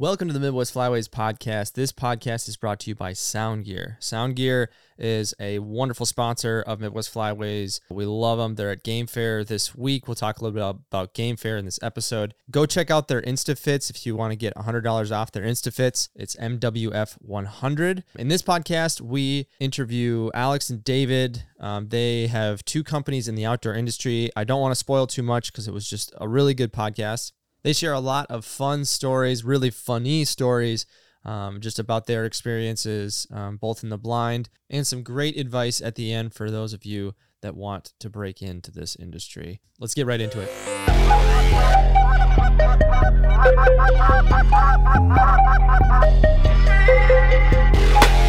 Welcome to the Midwest Flyways podcast. This podcast is brought to you by Sound Gear. Sound Gear is a wonderful sponsor of Midwest Flyways. We love them. They're at Game Fair this week. We'll talk a little bit about Game Fair in this episode. Go check out their InstaFits if you want to get $100 off their InstaFits. It's MWF100. In this podcast, we interview Alex and David. Um, they have two companies in the outdoor industry. I don't want to spoil too much because it was just a really good podcast. They share a lot of fun stories, really funny stories, um, just about their experiences, um, both in the blind, and some great advice at the end for those of you that want to break into this industry. Let's get right into it.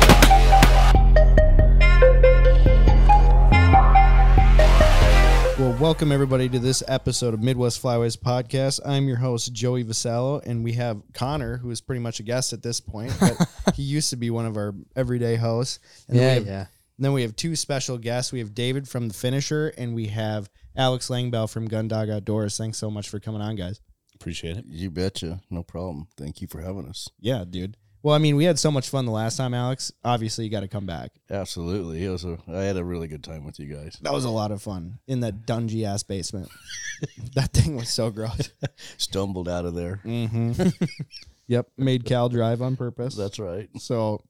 welcome everybody to this episode of Midwest Flyways Podcast. I'm your host, Joey Vasallo, and we have Connor, who is pretty much a guest at this point, but he used to be one of our everyday hosts. And then we have, yeah. and then we have two special guests. We have David from The Finisher, and we have Alex Langbell from Gundog Outdoors. Thanks so much for coming on, guys. Appreciate it. You betcha. No problem. Thank you for having us. Yeah, dude. Well, I mean, we had so much fun the last time, Alex. Obviously, you got to come back. Absolutely. It was a, I had a really good time with you guys. That was a lot of fun in that dungy ass basement. that thing was so gross. Stumbled out of there. Mm-hmm. yep, made Cal drive on purpose. That's right. So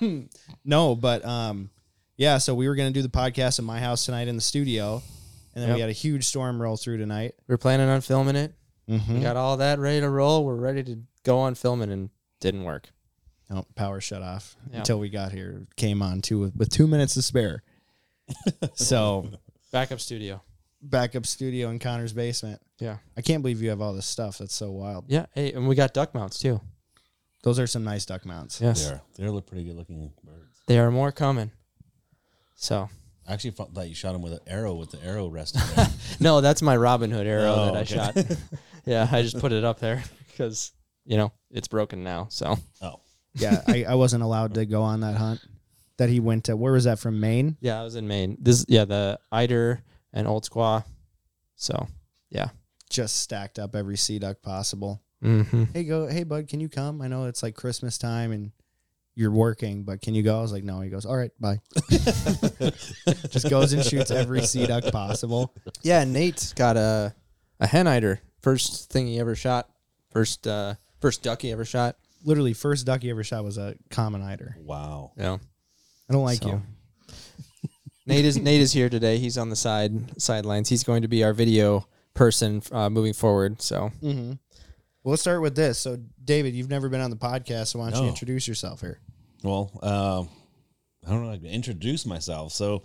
no, but um yeah, so we were gonna do the podcast at my house tonight in the studio. And then we Yep. had a huge storm roll through tonight. We're planning on filming it. Mm-hmm. We got all that ready to roll. We're ready to go on filming and didn't work. Oh, power shut off Yeah. until we got here. Came on too with, with two minutes to spare. so Backup studio. backup studio in Connor's basement. Yeah. I can't believe you have all this stuff. That's so wild. Yeah. Hey, and we got duck mounts too. Those are some nice duck mounts. Yes. They're they're look pretty good looking birds. They are more coming. So I actually thought you shot them with an arrow with the arrow resting there. no, that's my Robin Hood arrow Oh, that I okay. shot. yeah, I just put it up there because you know it's broken now. So oh, Yeah, I, I wasn't allowed to go on that hunt that he went to. Where was that from? Maine? yeah, I was in Maine. This yeah the eider and old squaw. So yeah. Just stacked up every sea duck possible. Mm-hmm. hey go hey bud can you come i know it's like christmas time and you're working but can you go i was like no he goes all right bye just goes and shoots every sea duck possible Yeah, Nate's got a a hen eider. First thing he ever shot. First uh first duck he ever shot. Literally first duck he ever shot was a common eider wow. Yeah. i don't like So- you Nate is Nate is here today. He's on the side sidelines. He's going to be our video person uh, moving forward. So mm-hmm. well, let's start with this so david you've never been on the podcast so why don't you No. introduce yourself here Well, um, I don't know how to introduce myself. So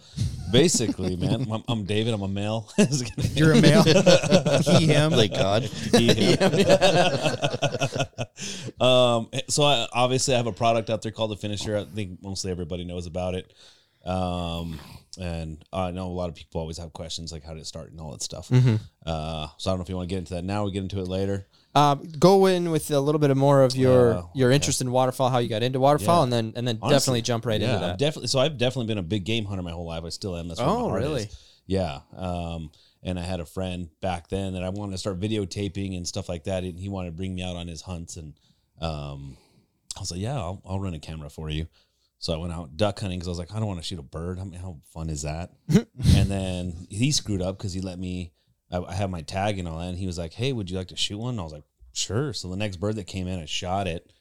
basically, man, I'm, I'm David. I'm a male. you're a male he him Thank God. Um, so I, obviously I have a product out there called the Finisher. I think mostly everybody knows about it. Um, and I know a lot of people always have questions like how did it start and all that stuff. Mm-hmm. Uh, so I don't know if you want to get into that now. We get into it later. um, go in with a little bit of more of your Oh, your interest in waterfowl, how you got into waterfowl, Yeah. and then and then Honestly, definitely jump right yeah, into that. definitely. So I've definitely been a big game hunter my whole life. I still am. That's Oh, really? is. Yeah. Um, and I had a friend back then that I wanted to start videotaping and stuff like that, and he wanted to bring me out on his hunts, and um, I was like, yeah, I'll, I'll rent a camera for you. So I went out duck hunting because I was like, I don't want to shoot a bird. I mean, how fun is that? and then he screwed up because he let me. I, I have my tag and all that, and he was like, "Hey, would you like to shoot one?" And I was like, "Sure." So the next bird that came in, I shot it.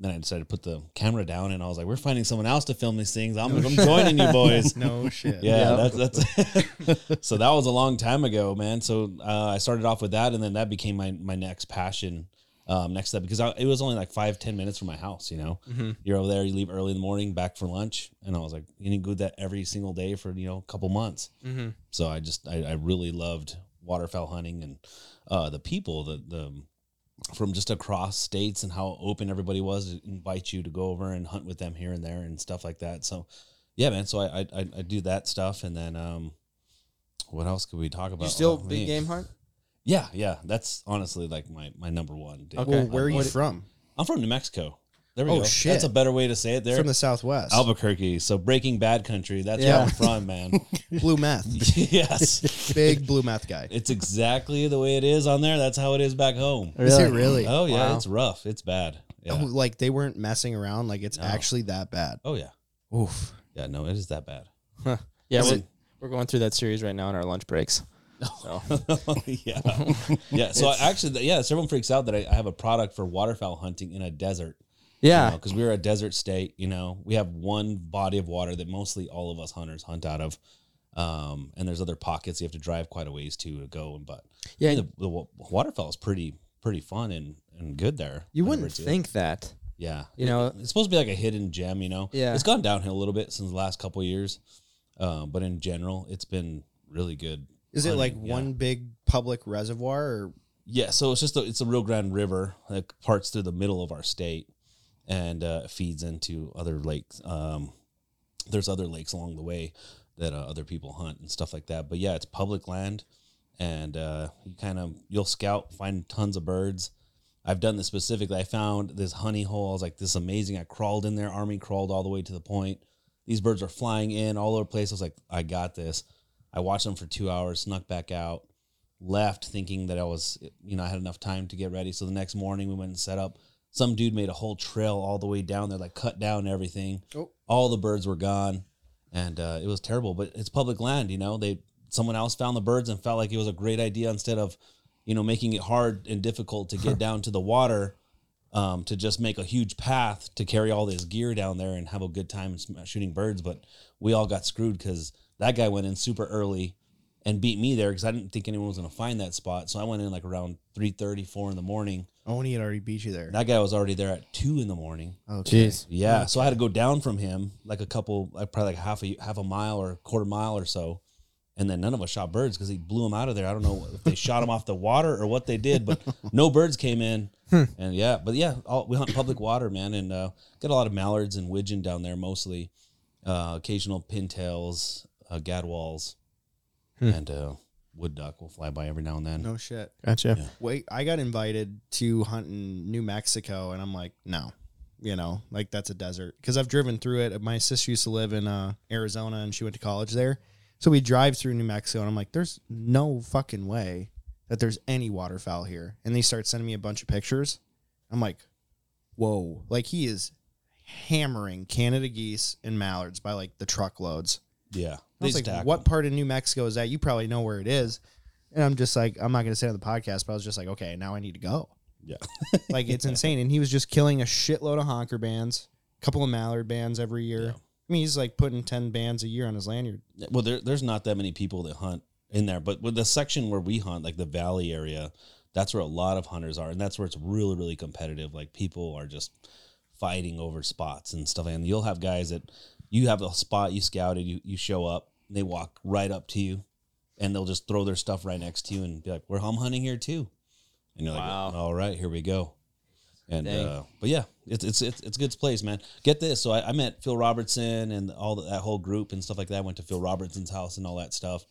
Then I decided to put the camera down, and I was like, "We're finding someone else to film these things. I'm, I'm joining you boys." no shit Yeah, that's that's. so that was a long time ago, man. So uh, I started off with that, and then that became my my next passion. Um, next step because I, it was only like five ten minutes from my house. You know, Mhm. you're over there, you leave early in the morning, back for lunch, and I was like, you need to do that every single day for you know a couple months. Mm-hmm. So I just I, I really loved waterfowl hunting and uh, the people the the from just across states and how open everybody was to invite you to go over and hunt with them here and there and stuff like that. So yeah, man. So I I, I, I do that stuff and then um, what else could we talk about? You still Oh, big man. game hunt? Yeah, yeah. That's honestly like my my number one. dude. Okay. well, where are you What- from I'm from New Mexico. There we Oh, go. shit. That's a better way to say it. There, from the southwest Albuquerque. So Breaking Bad country. That's Yeah. where I'm from, man. blue meth yes, big blue meth guy it's exactly the way it is on there. That's how it is back home. is it really Oh yeah, Wow. it's rough. It's bad. Yeah. Oh, like they weren't messing around. Like it's No. actually that bad. Oh yeah. Oof. Yeah. No, it is that bad. Yeah, Is we're, it- we're going through that series right now in our lunch breaks. Yeah. Yeah. So I actually, yeah, everyone freaks out that I, I have a product for waterfowl hunting in a desert. yeah, because we're a desert state. You know, we have one body of water that mostly all of us hunters hunt out of, um, and there's other pockets you have to drive quite a ways to to go. And but yeah. the, the waterfowl is pretty pretty fun and and good there. you wouldn't think that. yeah. You know- It- it's supposed to be like a hidden gem. You know, Yeah. It's gone downhill a little bit since the last couple of years, um, but in general, it's been really good. Is it like yeah. one big public reservoir or Yeah, so it's just a, it's a Rio Grande River that parts through the middle of our state and uh, feeds into other lakes. Um, there's other lakes along the way that uh, other people hunt and stuff like that. But yeah, it's public land, and uh, you kind of you'll scout, find tons of birds. I've done this specifically. I found this honey hole. I was like, this is amazing. I crawled in there, army crawled all the way to the point. These birds are flying in all over the place. I was like, I got this. I watched them for two hours, snuck back out, left thinking that I was, you know, I had enough time to get ready. So the next morning we went and set up. Some dude made a whole trail all the way down there, like cut down everything. Oh. All the birds were gone, and uh, it was terrible. But it's public land, you know. They someone else found the birds and felt like it was a great idea instead of, you know, making it hard and difficult to get down to the water. Um, to just make a huge path to carry all this gear down there and have a good time shooting birds, but we all got screwed because that guy went in super early and beat me there because I didn't think anyone was going to find that spot. So I went in like around 3 4 in the morning. oh, and he had already beat you there? That guy was already there at 2 in the morning. Okay. Jeez. Yeah. So I had to go down from him like a couple, like probably like half a, half a mile or a quarter mile or so. And then none of us shot birds because he blew them out of there. I don't know if they shot them off the water or what they did, but no birds came in. And yeah, but yeah, all, we hunt public water, man, and uh, get a lot of mallards and widgeon down there mostly. Uh, occasional pintails, uh, gadwalls, and uh, wood duck will fly by every now and then. No shit. Gotcha. Yeah. Wait, I got invited to hunt in New Mexico, and I'm like, no, you know, like that's a desert because I've driven through it. My sister used to live in uh, Arizona, and she went to college there. So we drive through New Mexico, and I'm like, there's no fucking way that there's any waterfowl here. And they start sending me a bunch of pictures. I'm like, whoa, like he is hammering Canada geese and mallards by like the truckloads. Yeah, I was like, stack what part of New Mexico is that? You probably know where it is. And I'm just like, I'm not going to say on the podcast, but I was just like, okay, now I need to go. Yeah. like, it's insane. And he was just killing a shitload of honker bands, a couple of mallard bands every year. Yeah. I mean, he's like putting 10 bands a year on his lanyard. Well, there, there's not that many people that hunt in there, but with the section where we hunt, like the valley area, that's where a lot of hunters are, and that's where it's really, really competitive. Like people are just fighting over spots and stuff. And you'll have guys that you have a spot you scouted, you you show up, they walk right up to you, and they'll just throw their stuff right next to you and be like, "We're home hunting here too," and you're Wow. like, "All right, here we go." And uh, but yeah, it's it's it's it's a good place, man. Get this. So I, I met Phil Robertson and all the, that whole group and stuff like that. I went to Phil Robertson's house and all that stuff.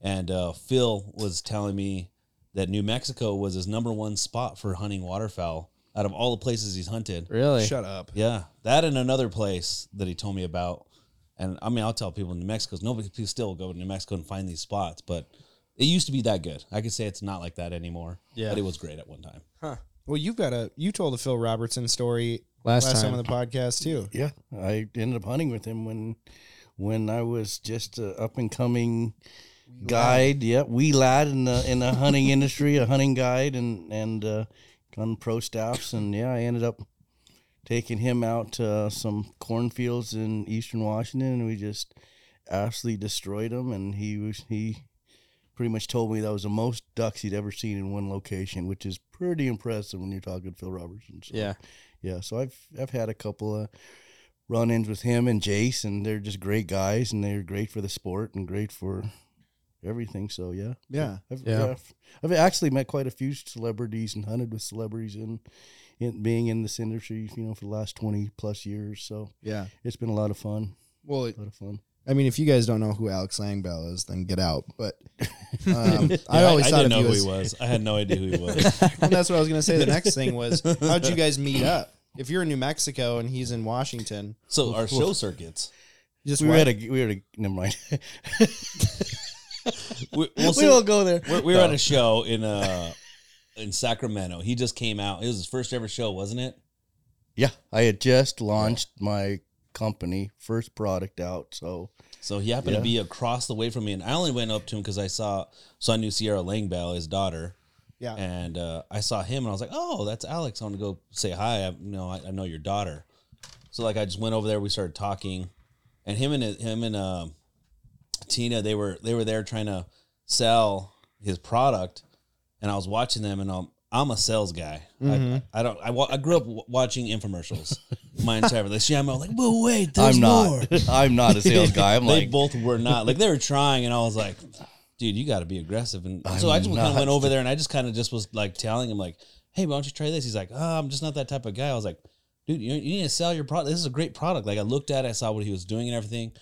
And uh, Phil was telling me that New Mexico was his number one spot for hunting waterfowl out of all the places he's hunted. Really? Shut up. Yeah, that and another place that he told me about. And I mean, I'll tell people in New Mexico, nobody people still go to New Mexico and find these spots, but it used to be that good. I could say it's not like that anymore. Yeah. but it was great at one time. Huh. Well, you've got a, you told the Phil Robertson story Last, last time time. on the podcast, too. Yeah, I ended up hunting with him when when I was just a up and coming guide. Yeah, wee lad in the in the hunting industry, a hunting guide, and and uh, on pro staffs, and yeah, I ended up taking him out to some cornfields in eastern Washington, and we just absolutely destroyed him. And he was he pretty much told me that was the most ducks he'd ever seen in one location, which is pretty impressive when you're talking Phil Robertson. So Yeah. yeah, so I've I've had a couple of run-ins with him and Jace, and they're just great guys, and they're great for the sport and great for everything. So yeah, Yeah. I've, Yeah. I've, I've actually met quite a few celebrities and hunted with celebrities in, in being in this industry, you know, for the last twenty plus years. So Yeah. it's been a lot of fun. Well, A lot of fun. I mean, if you guys don't know who Alex Langbell is, then get out. But um, I always I, thought didn't of know you who he was. I had no idea who he was. and that's what I was going to say. The next thing was, how'd you guys meet up? If you're in New Mexico and he's in Washington, So our show circuits. just We were what? at a we were at a never mind. We, we'll we won't go there. We're, we were at a show in uh in Sacramento. He just came out. It was his first ever show, wasn't it? Yeah, I had just launched my company, first product out. So So he happened Yeah. to be across the way from me, and I only went up to him because I saw so I knew Sierra Langbell, his daughter, Yeah. and uh, I saw him, and I was like, "Oh, that's Alex. I want to go say hi. I, you know, I, I know your daughter." So like, I just went over there. We started talking, and him and him and uh, Tina, they were they were there trying to sell his product, and I was watching them, and I'm I'm a sales guy. I, mm-hmm. I don't. I, wa- I grew up w- watching infomercials my entire life. Yeah, I'm like, but wait, there's I'm more not. I'm not a sales guy. I'm they like, both were not like they were trying and i was like dude you got to be aggressive and so i I'm just kind of went over there and i just kind of just was like telling him like hey why don't you try this he's like oh i'm just not that type of guy i was like dude you, you need to sell your product this is a great product like i looked at it i saw what he was doing and everything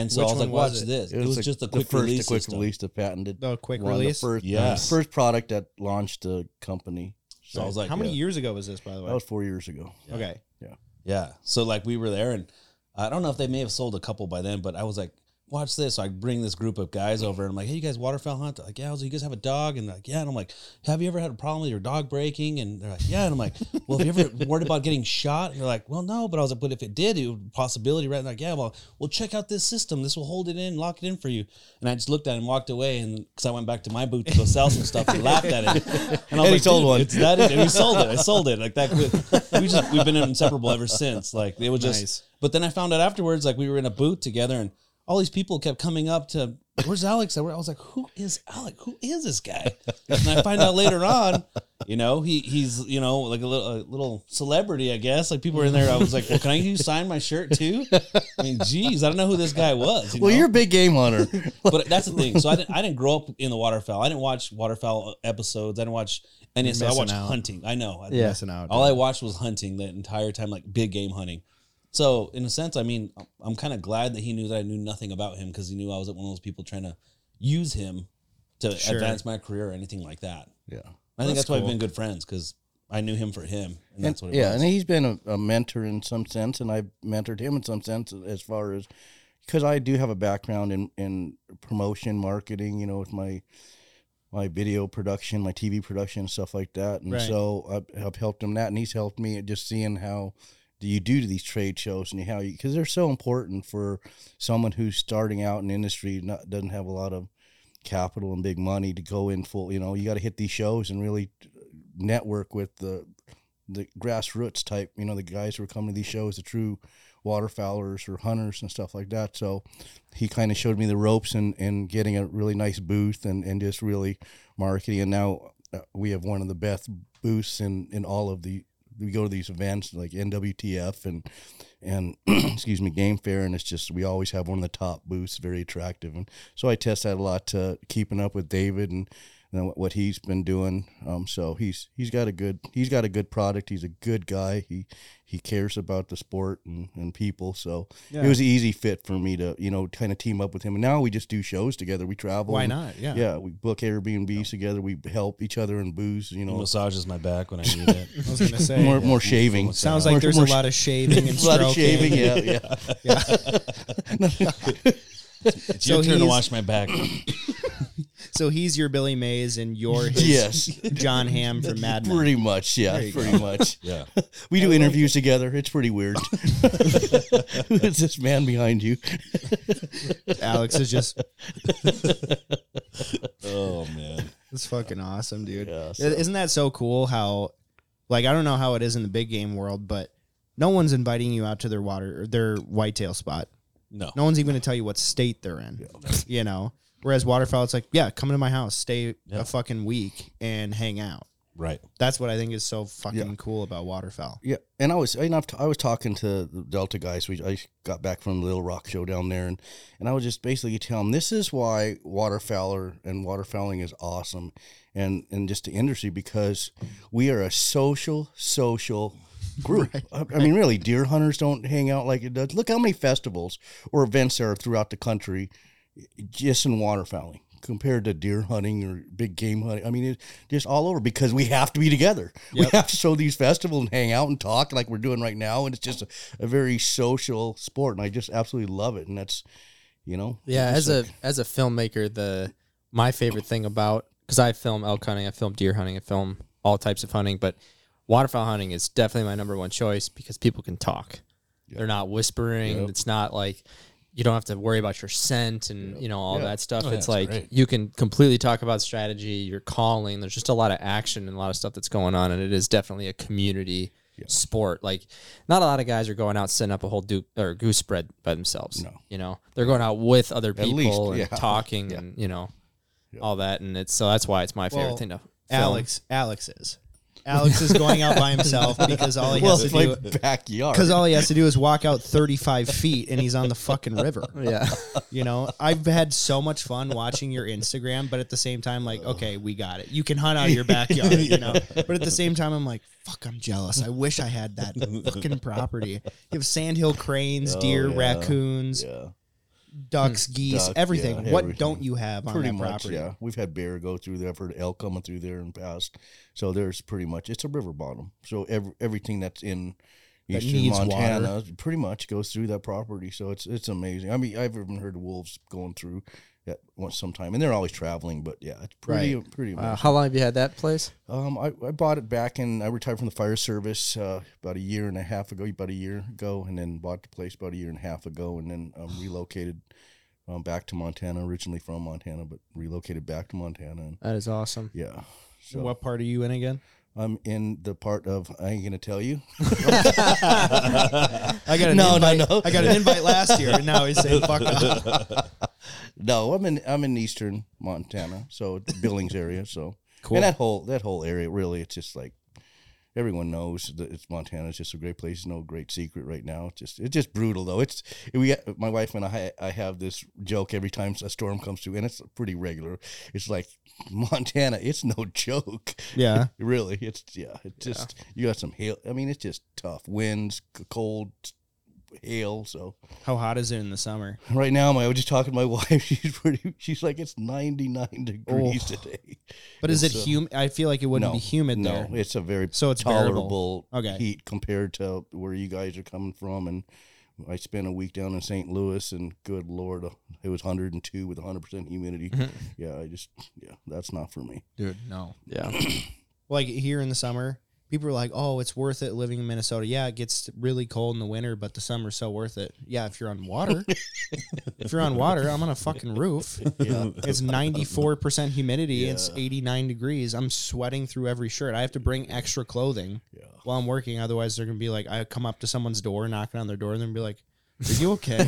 and so Which i was like one was watch it? this it was, like just a the quick first, release the quick system. release, the patented. The quick one, the release. first, Yes. first product that launched the company. so i was like How many yeah. years ago was this, by the way? That was four years ago. okay. Yeah. Yeah. So like we were there and I don't know if they may have sold a couple by then, but I was like, watch this. So I bring this group of guys over and I'm like, hey, you guys waterfowl hunt? They're like, yeah. I was like, you guys have a dog? And they're like, yeah. And I'm like, have you ever had a problem with your dog breaking? And they're like, yeah. And I'm like, well, have you ever worried about getting shot? And they're like, well, no. But I was like, but if it did, it would possibility, right? And like, yeah, well, well, check out this system. This will hold it in, lock it in for you. And I just looked at him, walked away. And because I went back to my booth to go sell some stuff and laughed at it. And I was he like, sold one." It's that. And we sold it. I sold it like that. We just we've been inseparable ever since. Like it was just. Nice. But then I found out afterwards, like we were in a booth together, and all these people kept coming up to, "Where's Alex?" I was like, "Who is Alex? Who is this guy?" And I find out later on, you know, he he's you know like a little a little celebrity, I guess. Like people were in there. I was like, "Well, can I you sign my shirt too?" I mean, geez, I don't know who this guy was. you Well, know? you're a big game hunter. but that's the thing. So I didn't I didn't grow up in the waterfowl. I didn't watch waterfowl episodes. I didn't watch any. So I watched out. hunting. I know. Yeah. Missing out, All. I watched was hunting the entire time, like big game hunting. So in a sense, I mean, I'm kind of glad that he knew that I knew nothing about him because he knew I was one of those people trying to use him to Sure. advance my career or anything like that. yeah. I think That's that's, why cool. we've been good friends because I knew him for him, and that's what it yeah, was. and he's been a, a mentor in some sense, and I've mentored him in some sense as far as because I do have a background in in promotion, marketing, you know, with my my video production, my TV production, stuff like that, and Right. so I've, I've helped him that, and he's helped me just seeing how do you do to these trade shows and how you because they're so important for someone who's starting out in industry, not doesn't have a lot of capital and big money to go in full. You know, you got to hit these shows and really network with the the grassroots type. You know, the guys who are coming to these shows, the true waterfowlers or hunters and stuff like that. So he kind of showed me the ropes and and getting a really nice booth and and just really marketing. And now uh, we have one of the best booths in in all of the. We go to these events like NWTF and and excuse me Game Fair, and it's just we always have one of the top booths, very attractive. And so I test that a lot, to keeping up with David and you know, what he's been doing. Um, so he's he's got a good he's got a good product. He's a good guy. He he cares about the sport and, and people. So Yeah. it was an easy fit for me to you know kind of team up with him. And now we just do shows together. We travel. Why and- not? Yeah. Yeah, we book Airbnbs together. We help each other in booze. You He know, massages my back when I need it. I was gonna say. more yeah. more shaving. Sounds More- like there's more a lot of shaving and a lot of stroking. shaving. Yeah, yeah. yeah. It's your So turn to wash my back. So he's your Billy Mays and you're his Yes. Jon Hamm from Mad Men. Pretty much, yeah, There you pretty much. yeah. We do interviews together. It's pretty weird. Who is this man behind you? Alex is just Oh man. it's fucking awesome, dude. Yeah, so- Isn't that so cool how like I don't know how it is in the big game world, but no one's inviting you out to their water or their whitetail spot. No. No one's even gonna tell you what state they're in. You know? Whereas waterfowl, it's like, yeah, come to my house, stay Yeah. a fucking week and hang out. Right. That's what I think is so fucking Yeah. cool about waterfowl. Yeah, and I was and I've t- I was talking to the Delta guys. We I got back from the Little Rock show down there, and and I was just basically telling them this is why waterfowler and waterfowling is awesome, and and just the industry because we are a social social group. I, I mean, really, deer hunters don't hang out like it does. Look how many festivals or events there are throughout the country just in waterfowling compared to deer hunting or big game hunting. I mean, it's just all over because we have to be together. We have to show these festivals and hang out and talk like we're doing right now. And it's just a, a very social sport. And I just absolutely love it. And that's, you know, Yeah, as like- a as a filmmaker, the my favorite thing about because I film elk hunting, I film deer hunting, I film all types of hunting, but waterfowl hunting is definitely my number one choice because people can talk. They're not whispering. It's not like you don't have to worry about your scent and you know all Yeah. that stuff. Oh, it's that's like great. you can completely talk about strategy. You're calling. There's just a lot of action and a lot of stuff that's going on, and it is definitely a community sport. Like, not a lot of guys are going out setting up a whole duke or goose spread by themselves. No. you know they're going out with other people least, and yeah. talking and you know all that, and it's so that's why it's my favorite Well, thing to. film. Alex, Alex is. Alex is going out by himself because all he well, has to my do backyard. because all he has to do is walk out 35 feet and he's on the fucking river. Yeah. You know, I've had so much fun watching your Instagram, but at the same time, like, okay, we got it. You can hunt out of your backyard, you know. But at the same time, I'm like, fuck, I'm jealous. I wish I had that fucking property. You have sandhill cranes, oh, deer, Oh, yeah. raccoons, yeah. Ducks, hmm. geese, Duck, everything. yeah, what everything. don't you have on pretty that much, property? yeah. We've had bear go through there. I've heard elk coming through there in the past. So there's pretty much it's a river bottom. So every, everything that's in That eastern needs Montana pretty much goes through that property. So it's it's amazing. I mean, I've even heard wolves going through at once sometime, and they're always traveling. But yeah, it's pretty pretty. Uh, how long have you had that place? Um, I, I bought it back and I retired from the fire service uh, about a year and a half ago, about a year ago, and then bought the place about a year and a half ago, and then um, relocated um, back to Montana. Originally from Montana, but relocated back to Montana, and That is awesome. yeah. So What part are you in again? I'm in the part of I ain't gonna tell you. I got an No, no, invite. no. I got an invite last year, and now he's saying fuck off. No, I'm in I'm in eastern Montana, so Billings area. So Cool. and that whole that whole area really, it's just like everyone knows that it's Montana. It's just a great place. No great secret right now. It's just it's just brutal though. It's we my wife and I I have this joke every time a storm comes through, and it's pretty regular. It's like Montana. It's no joke. Yeah. really. It's yeah. It's just you got some hail. I mean, it's just tough winds, cold, hail. So How hot is it in the summer? right now, my I was just talking to my wife. She's pretty. She's like it's ninety nine degrees Oh. today. But is it uh, humid? I feel like it wouldn't no, be humid no, there. it's a very So it's tolerable Okay. heat compared to where you guys are coming from. And I spent a week down in St. Louis, and good lord, uh, it was 102 with 100 percent humidity. Mm-hmm. Yeah, I just yeah, that's not for me. Dude, no. Yeah. Like here in the summer, people are like, "Oh, it's worth it living in Minnesota." Yeah, it gets really cold in the winter, but the summer's so worth it. Yeah, if you're on water. if you're on water, I'm on a fucking roof. Yeah, It's 94% humidity. It's 89 degrees. I'm sweating through every shirt. I have to bring extra clothing yeah. while I'm working. Otherwise, they're going to be like, I come up to someone's door, knocking on their door, and they're going to be like, Are you okay?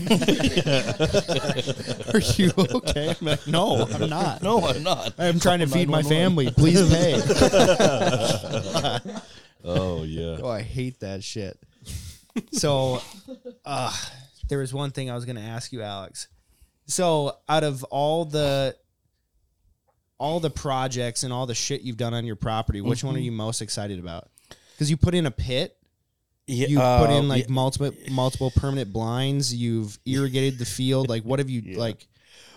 Are you okay? I'm like, No, I'm not. No, I'm not. I'm trying to feed my family. Please pay. Oh yeah. Oh, I hate that shit. So, uh, there was one thing I was going to ask you, Alex. So, out of all the all the projects and all the shit you've done on your property, which one are you most excited about? Because you put in a pit, Yeah, you put uh, in like yeah, multiple multiple permanent blinds, you've irrigated the field. Like, what have you Yeah. like?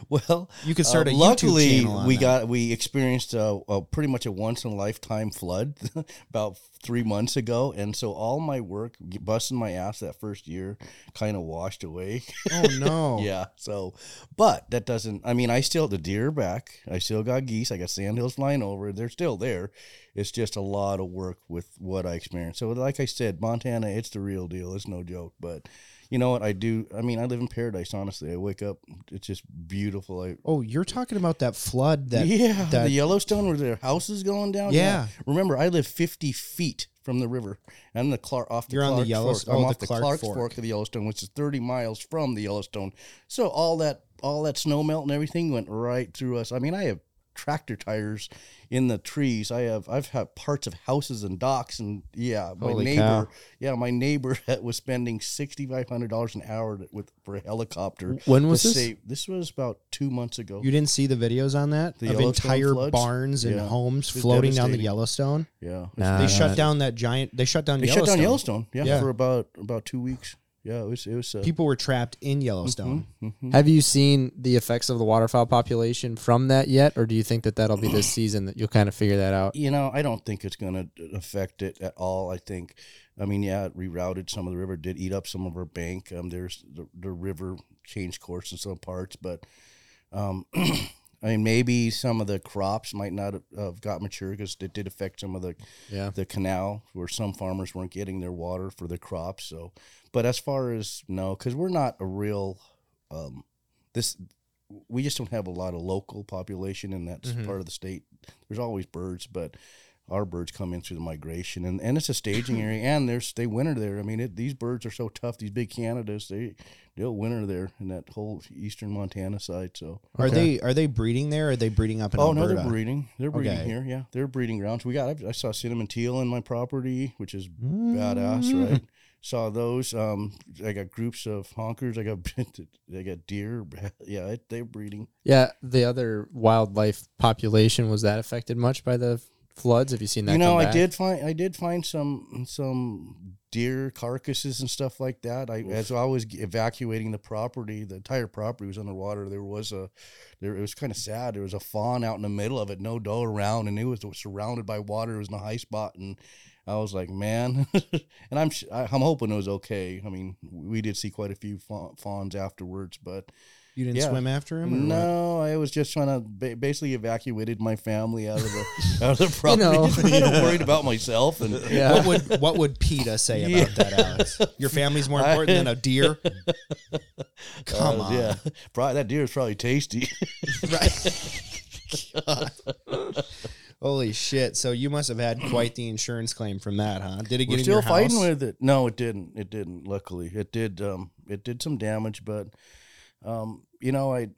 well. You could start Uh, a luckily, YouTube channel. On we that. got we experienced a, a pretty much a once in a lifetime flood about three months ago, and so all my work, busting my ass that first year, kind of washed away. Oh no! yeah. So, but that doesn't. I mean, I still the deer are back. I still got geese. I got sandhills flying over. They're still there. It's just a lot of work with what I experienced. So, like I said, Montana, it's the real deal. It's no joke. But you know what? I do. I mean, I live in paradise. Honestly, I wake up. It's just beautiful. I Oh, you're talking about that flood that yeah, that the Yellowstone where their house is going down. Yeah. Remember, I live fifty feet from the river. I'm the Clark off the You're on the Clark Yellows- Fork. I'm oh, off the Clark Clark, Fork. Fork. of the Yellowstone, which is thirty miles from the Yellowstone. So all that all that snow melt and everything went right through us. I mean, I have tractor tires in the trees. I have I've had parts of houses and docks and yeah, my Holy neighbor cow. yeah, my neighbor was spending sixty five hundred dollars an hour with for a helicopter. When was this? save- this was about two months ago. You didn't see the videos on that The of entire floods? barns and Yeah. homes It floating down the. Yellowstone. yeah. Nah, They Uh, shut down that giant. They shut down They Yellowstone. shut down Yellowstone, yeah, Yeah. for about about two weeks. Yeah, it was it was. Uh, People were trapped in Yellowstone. mhm. Have you seen the effects of the waterfowl population from that yet, or do you think that that'll be this season that you'll kind of figure that out? You know, I don't think it's going to affect it at all. I think, I mean, yeah, it rerouted some of the river, did eat up some of our bank. Um, there's the, the river changed course in some parts, but, um, I mean, maybe some of the crops might not have- got mature because it did affect some of the Yeah. the canal where some farmers weren't getting their water for their crops. So, but as far as no, because we're not a real um, this. We just don't have a lot of local population in that Mhm. part of the state. There's always birds, but our birds come in through the migration, and, and it's a staging area, and there's they winter there. I mean, it, these birds are so tough. These big Canadas, they they'll winter there in that whole eastern Montana side. So, Are they are they breeding there? Or are they breeding up in oh no, they're breeding. They're breeding Okay. here. Yeah, they're breeding grounds. We got. I saw cinnamon teal in my property, which is Mm. badass, right? Saw those. Um, I got groups of honkers. I got I got deer. Yeah, they're breeding. Yeah. The other wildlife population was that affected much by the floods? Have you seen that? you know, I did find I did find some some deer carcasses and stuff like that. I as I was evacuating the property, the entire property was underwater. There was a there it was kind of sad. There was a fawn out in the middle of it, no doe around, and it was surrounded by water. It was in a high spot, and I was like, man, and I'm I'm hoping it was okay. I mean, we did see quite a few fa- fawns afterwards, but You didn't Yeah. swim after him? or what? no, I was just trying to ba- basically evacuated my family out of the out of the You property. know. You know, worried about myself and Yeah. What would what would PETA say about that, Alex? Your family's more important than a deer? Come Uh, on. yeah, probably that deer is probably tasty. Right. Holy shit. So you must have had quite the insurance claim from that, huh? Did it get We're in still your fighting house? with it. No, it didn't. It didn't. Luckily, it did. Um, it did some damage, but um, you know, I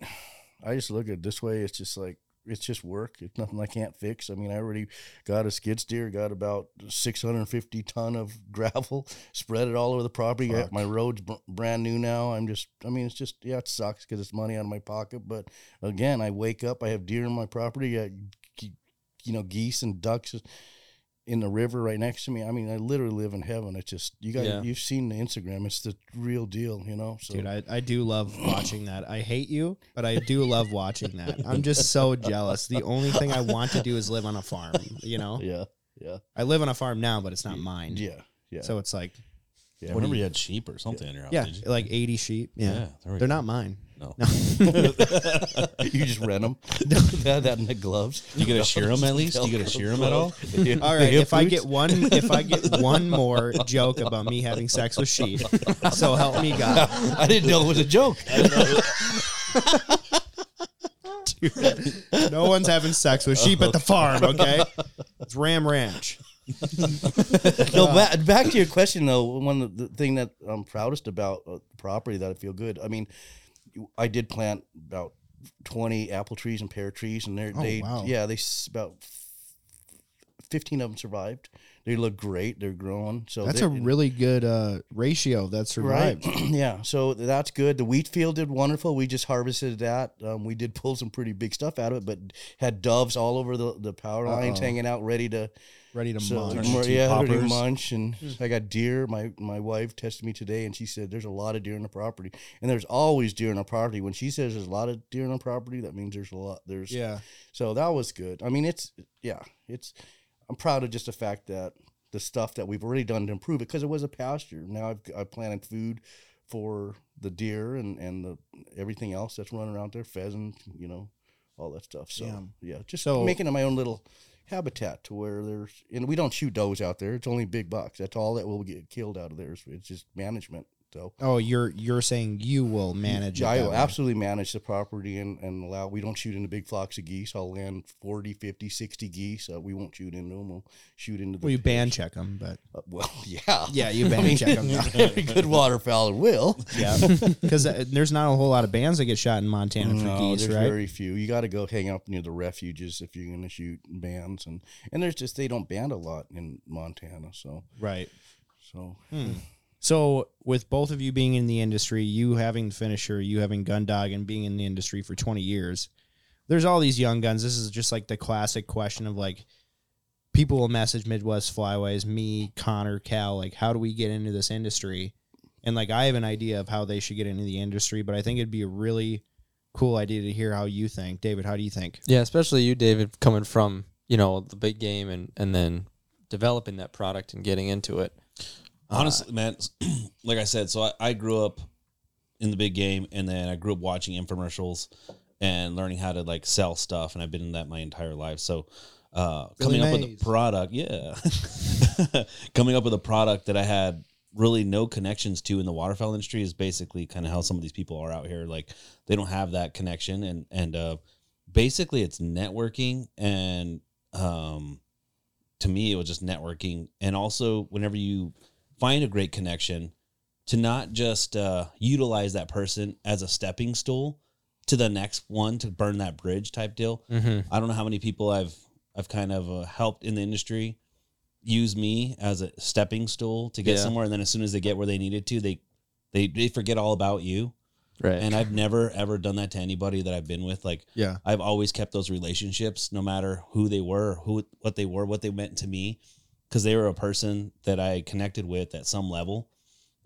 I just look at it this way. It's just like it's just work. It's nothing I can't fix. I mean, I already got a skid steer, got about 650 ton of gravel, spread it all over the property. Got my road's br- brand new now. I'm just, I mean, it's just, yeah, it sucks because it's money out of my pocket. But again, I wake up, I have deer in my property, I, you know, geese and ducks in the river right next to me. I mean, I literally live in heaven. It's just, you got, Yeah. you've seen the Instagram. It's the real deal, you know? So, Dude, I, I do love watching that. I hate you, but I do love watching that. I'm just so jealous. The only thing I want to do is live on a farm, you know? yeah, yeah, I live on a farm now, but it's not mine. yeah, yeah. So it's like, yeah. I remember you had sheep or something in your house. yeah, like 80 sheep. Yeah. Yeah, there They're go. not mine. No. No. you just rent them. that, that and the gloves. You get to shear them at least. You get to shear them at all. All right, if I get one, if I get one more joke about me having sex with sheep, so help me God. I didn't know it was a joke. No one's having sex with sheep at the farm. Okay, it's Ram Ranch. no, back, back to your question though. One of the thing that I'm proudest about uh, property that I feel good. I mean, I did plant about 20 apple trees and pear trees, and they're Oh, they wow. yeah they about 15 of them survived. They look great. They're growing. So That's they- a really good uh, ratio that survived. Right. yeah. So that's good. The wheat field did wonderful. We just harvested that. Um, we did pull some pretty big stuff out of it, but had doves all over the, the power lines Uh-oh. hanging out, ready to Ready to so, munch. more- into yeah, ready to munch. And I got deer. My my wife tested me today, and she said there's a lot of deer in the property, and there's always deer in the property. When she says there's a lot of deer in the property, that means there's a lot. There's Yeah. so that was good. I mean, it's yeah, it's. I'm proud of just the fact that the stuff that we've already done to improve it because it was a pasture. Now I've I planted food for the deer and and the everything else that's running around there, pheasant, you know, all that stuff. So Yeah. yeah, just So- making it my own little habitat to where there's and we don't shoot does out there. It's only big bucks. That's all that will get killed out of there. It's just management. So Oh, you're you're saying you will manage it. yeah, I will way. absolutely manage the property and, and allow, we don't shoot into big flocks of geese. I'll land 40, 50, 60 geese. Uh, we won't shoot into them. We'll shoot into the. Well, you ban check them, but Uh, well, yeah. yeah, you ban check them. Every good waterfowler will. Yeah, because there's not a whole lot of bands that get shot in Montana for No, geese, there's right? very few. You got to go hang up near the refuges if you're going to shoot bands, and and there's just they don't band a lot in Montana. So right. so So, with both of you being in the industry, you having the Finisher, you having Gundog, and being in the industry for 20 years, there's all these young guns. This is just like the classic question of like, people will message Midwest Flyways, me, Connor, Cal, like, how do we get into this industry? And like, I have an idea of how they should get into the industry, but I think it'd be a really cool idea to hear how you think. David, how do you think? Yeah, especially you, David, coming from you know the big game and and then developing that product and getting into it. Honestly, man, like I said, so I, I grew up in the big game, and then I grew up watching infomercials. and learning how to like sell stuff. And I've been in that my entire life. So uh, coming up with a product, yeah, coming up with a product that I had really no connections to in the waterfowl industry is basically kind of how some of these people are out here. Like they don't have that connection, and and uh, basically it's networking and um, to me it was just networking, and also whenever you find a great connection, to not just uh, utilize that person as a stepping stool to the next one to burn that bridge type deal. Mm-hmm. I don't know how many people I've I've kind of uh, helped in the industry use me as a stepping stool to get Yeah. somewhere, and then as soon as they get where they needed to, they they they forget all about you. Right. And I've never ever done that to anybody that I've been with. Like Yeah. I've always kept those relationships, no matter who they were, who what they were, what they meant to me, because they were a person that I connected with at some level,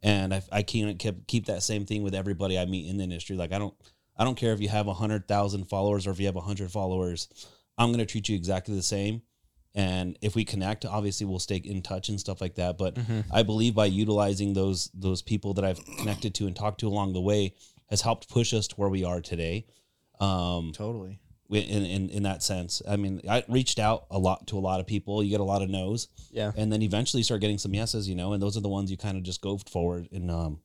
and I, I can't keep keep that same thing with everybody I meet in the industry. Like I don't I don't care if you have a hundred thousand followers or if you have a hundred followers, I'm gonna treat you exactly the same. And if we connect, obviously we'll stay in touch and stuff like that. But I believe by utilizing those those people that I've connected to and talked to along the way has helped push us to where we are today. Um, Totally. In, in in that sense. I mean, I reached out a lot to a lot of people. You get a lot of no's, yeah. and then eventually you start getting some yeses. You know, and those are the ones you kind of just go forward. And um,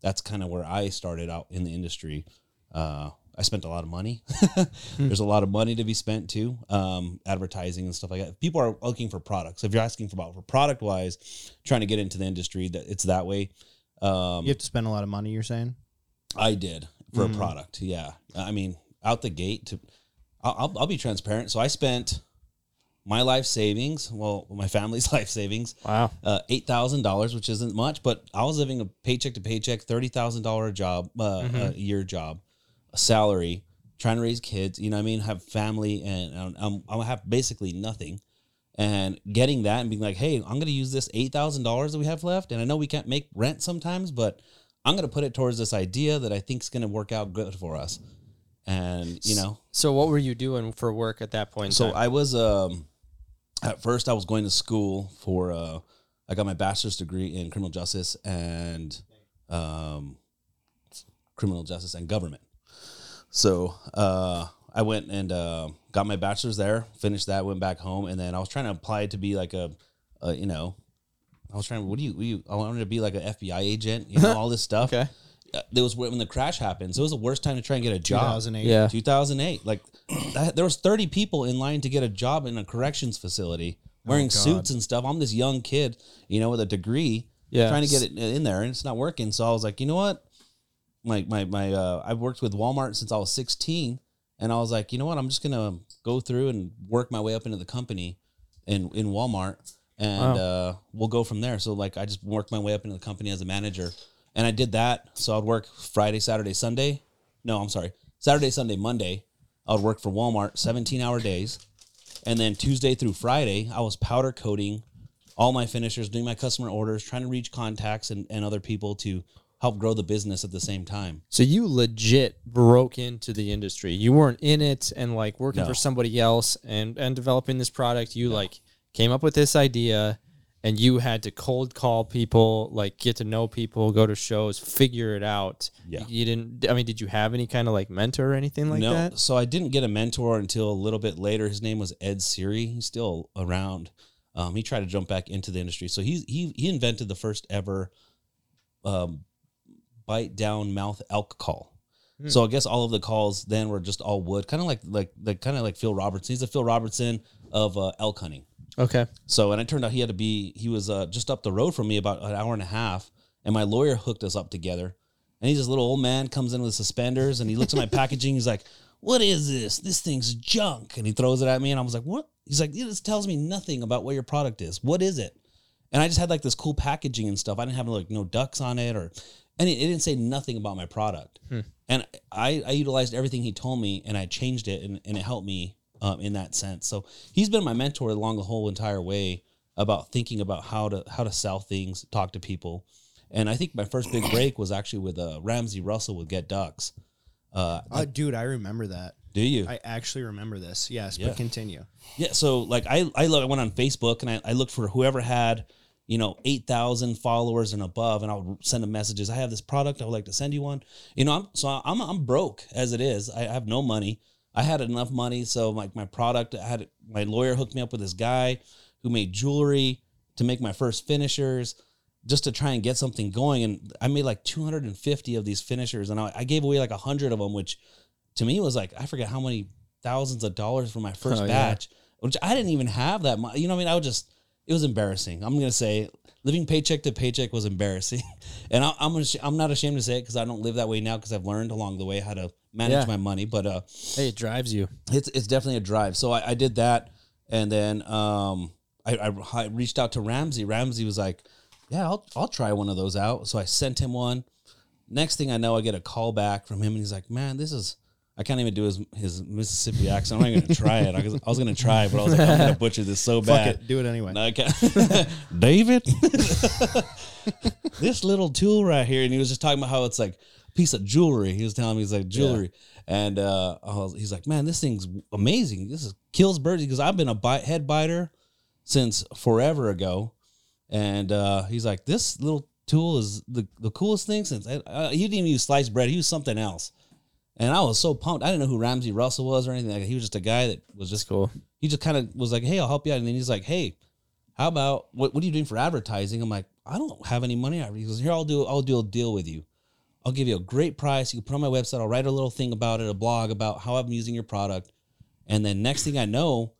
that's kind of where I started out in the industry. Uh, I spent a lot of money. There's a lot of money to be spent too, um, advertising and stuff like that. If People are looking for products. If you're asking for about for product wise, trying to get into the industry, that it's that way. Um, You have to spend a lot of money. You're saying. I did for Mhm. a product. Yeah, I mean, out the gate to, I'll, I'll, I'll be transparent. So I spent my life savings, well, my family's life savings, Wow. uh, eight thousand dollars, which isn't much, but I was living a paycheck to paycheck, thirty thousand dollar job, uh, Mhm. a year job, a salary, trying to raise kids. You know, what I mean, have family, and um, I'm I'm have basically nothing. And getting that and being like, hey, I'm going to use this eight thousand dollars that we have left, and I know we can't make rent sometimes, but I'm going to put it towards this idea that I think is going to work out good for us. And you know, So what were you doing for work at that point? so? I was um at first I was going to school for uh I got my bachelor's degree in criminal justice and um criminal justice and government. So uh I went and uh, got my bachelor's there, finished that, went back home, and then I was trying to apply to be like a, a you know, I was trying. What do you? What do you I wanted to be like an FBI agent, you know, all this stuff. okay. Uh, There was when the crash happened, so it was the worst time to try and get a job. 2008. Yeah. 2008 like that, there was 30 people in line to get a job in a corrections facility wearing God. suits and stuff i'm this young kid you know with a degree Yeah. trying to get it in there and it's not working so i was like you know what my my my uh i've worked with walmart since i was 16 and i was like you know what i'm just gonna go through and work my way up into the company in in walmart and uh we'll go from there so like i just worked my way up into the company as a manager and i did that. So i'd work friday saturday sunday. No i'm sorry. Saturday sunday monday i would work for walmart 17 hour days. And then tuesday through friday i was powder coating all my finishers doing my customer orders trying to reach contacts and, and other people to help grow the business at the same time. So you legit broke into the industry. You weren't in it and like working No. for somebody else and and developing this product. You like came up with this idea and you had to cold call people, like get to know people, go to shows, figure it out. Yeah. You didn't I mean, did you have any kind of like mentor or anything like that? no, that? so I didn't get a mentor until a little bit later. His name was Ed Sceery. He's still around. Um, he tried to jump back into the industry, so he he he invented the first ever um, bite down mouth elk call. Hmm. So I guess all of the calls then were just all wood, kind of like like like kind of like Phil Robertson. He's a Phil Robertson of uh, elk hunting. Okay. So, and it turned out he had to be, he was uh, just up the road from me about an hour and a half. And my lawyer hooked us up together. And he's this little old man, comes in with suspenders, and he looks at my packaging. He's like, What is this? This thing's junk. And he throws it at me. And I was like, What? He's like, This tells me nothing about what your product is. What is it? And I just had like this cool packaging and stuff. I didn't have like no ducks on it or, and it, it didn't say nothing about my product. And I, I utilized everything he told me and I changed it and, and it helped me um, in that sense. So he's been my mentor along the whole entire way about thinking about how to how to sell things, talk to people. And I think my first big break was actually with uh, Ramsey Russell with Get Ducks. Uh, Uh, dude, I remember that. do you? I actually remember this. Yes, Yeah. but continue. Yeah, so like I I, lo- I went on Facebook and I, I looked for whoever had you know, 8,000 followers and above. And I'll send them messages. I have this product. I would like to send you one. You know, I'm, so I'm, I'm broke as it is. I have no money. I had enough money. So like my product, I had my lawyer hooked me up with this guy who made jewelry to make my first finishers just to try and get something going. And I made like 250 of these finishers and I, I gave away like a hundred of them, which to me was like, I forget how many thousands of dollars for my first Oh, yeah. batch, which I didn't even have that much. You know what I mean? I was just, it was embarrassing. I'm going to say living paycheck to paycheck was embarrassing. and I, I'm, I'm not ashamed to say it because I don't live that way now because I've learned along the way how to manage Yeah. my money. But, uh, Hey, it drives you. it's it's definitely a drive. So I, I did that, and then um, I, I I reached out to Ramsey. Ramsey was like, "Yeah, I'll I'll try one of those out." So I sent him one. Next thing I know, I get a call back from him, and he's like, "Man, this is." I can't even do his his Mississippi accent. I'm not even gonna try it. I was, I was gonna try, it, but I was like, I'm gonna butcher this so Fuck bad. it, do it anyway. No, I can't. David, this little tool right here, and he was just talking about how it's like piece of jewelry. He was telling me it's like jewelry, and uh, I was, he's like, "Man, this thing's amazing. This is kills birds." Because I've been a bite, head biter since forever ago, and uh, he's like, "This little tool is the the coolest thing since." I, he didn't even use sliced bread; he used something else. And I was so pumped. I didn't know who Ramsey Russell was or anything like. He was just a guy that was just Cool. he just kind of was like, "Hey, I'll help you out." And then he's like, "Hey, how about what? What are you doing for advertising?" I'm like, "I don't have any money." He goes, "Here, I'll do. I'll do a deal with you. I'll give you a great price. You can put on my website. I'll write a little thing about it, a blog about how I'm using your product." And then next thing I know,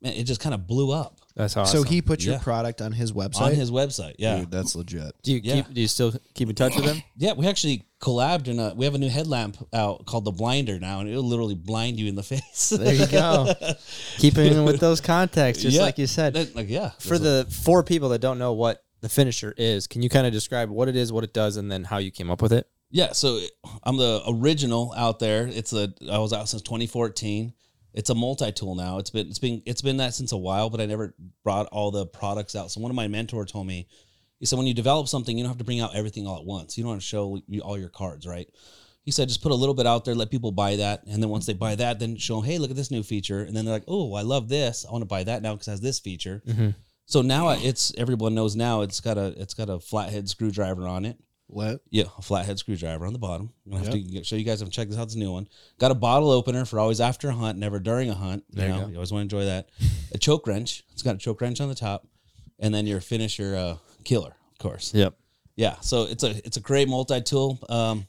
man, it just kind of blew up That's awesome. So he put your Yeah. product on his website. on his website. Yeah, Dude, that's legit. do you Yeah. keep? Do you still keep in touch with him? yeah. We actually collabed, and we have a new headlamp out called the Blinder now, and it'll literally blind you in the face. There you go. Keeping in with those contacts, just Yeah. like you said. That- like yeah, For the four people that don't know what the finisher is, can you kind of describe what it is, what it does, and then how you came up with it? Yeah, so I'm the original out there. It's a I was out since 2014. It's a multi-tool now. It's been it's been it's been that since a while, but I never brought all the products out. So one of my mentors told me, he said, when you develop something, you don't have to bring out everything all at once. You don't have to show you all your cards, right? He said, just put a little bit out there, let people buy that, and then once they buy that, then show them, hey, look at this new feature, and then they're like, oh, I love this. I want to buy that now because it has this feature. Mm-hmm. So now it's everyone knows now it's got a it's got a flathead screwdriver on it. What? Yeah, a flathead screwdriver on the bottom. I'm gonna have to show you guys. I'm check this out. This new one. Got a bottle opener for always after a hunt, never during a hunt. You There you know, go. you always want to enjoy that. A choke wrench. It's got a choke wrench on the top, and then your finisher uh, killer, of course. Yep. Yeah, so it's a it's a great multi tool. Um,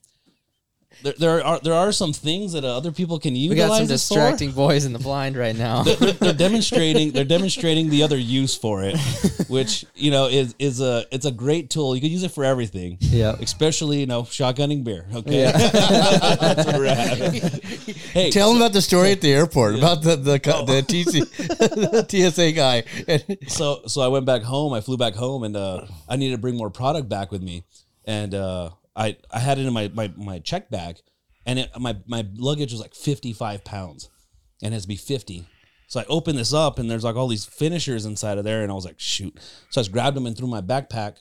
there, there are there are some things that other people can We utilize. got some distracting boys in the blind right now. they're, they're demonstrating they're demonstrating the other use for it, which you know is is a it's a great tool. You can use it for everything. Yeah. especially you know shotgunning beer. Okay, That's rad. Hey, Tell them about the story at the airport about the the, Oh. the TC the TSA guy. so so I went back home. I flew back home, and uh, I needed to bring more product back with me. And uh, I I had it in my my, my check bag, and it, my my luggage was like fifty five pounds, and it has to be fifty. So I opened this up, and there's like all these finishers inside of there, and I was like, shoot. So I just grabbed them and threw my backpack,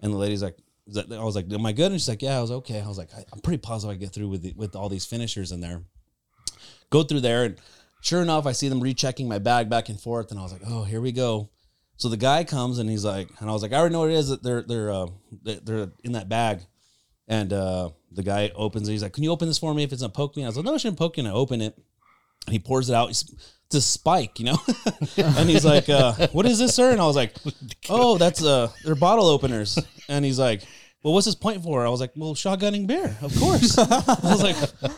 and the lady's like. I was like, "Am I good?" And she's like, "Yeah." I was okay. I was like, "I'm pretty positive I get through with the, with all these finishers in there." Go through there, and sure enough, I see them rechecking my bag back and forth, and I was like, "Oh, here we go." So the guy comes and he's like, and I was like, I already know what it is that they're they're uh, they're in that bag, and uh, the guy opens it. He's like, "Can you open this for me if it's gonna poke me?" I was like, "No, it shouldn't poke you." And I open it, and he pours it out. It's a spike, you know, and he's like, uh, "What is this, sir?" And I was like, "Oh, that's uh, they're bottle openers." And he's like. Well, what's this point for? I was like, well, shotgunning beer, of course. I was like,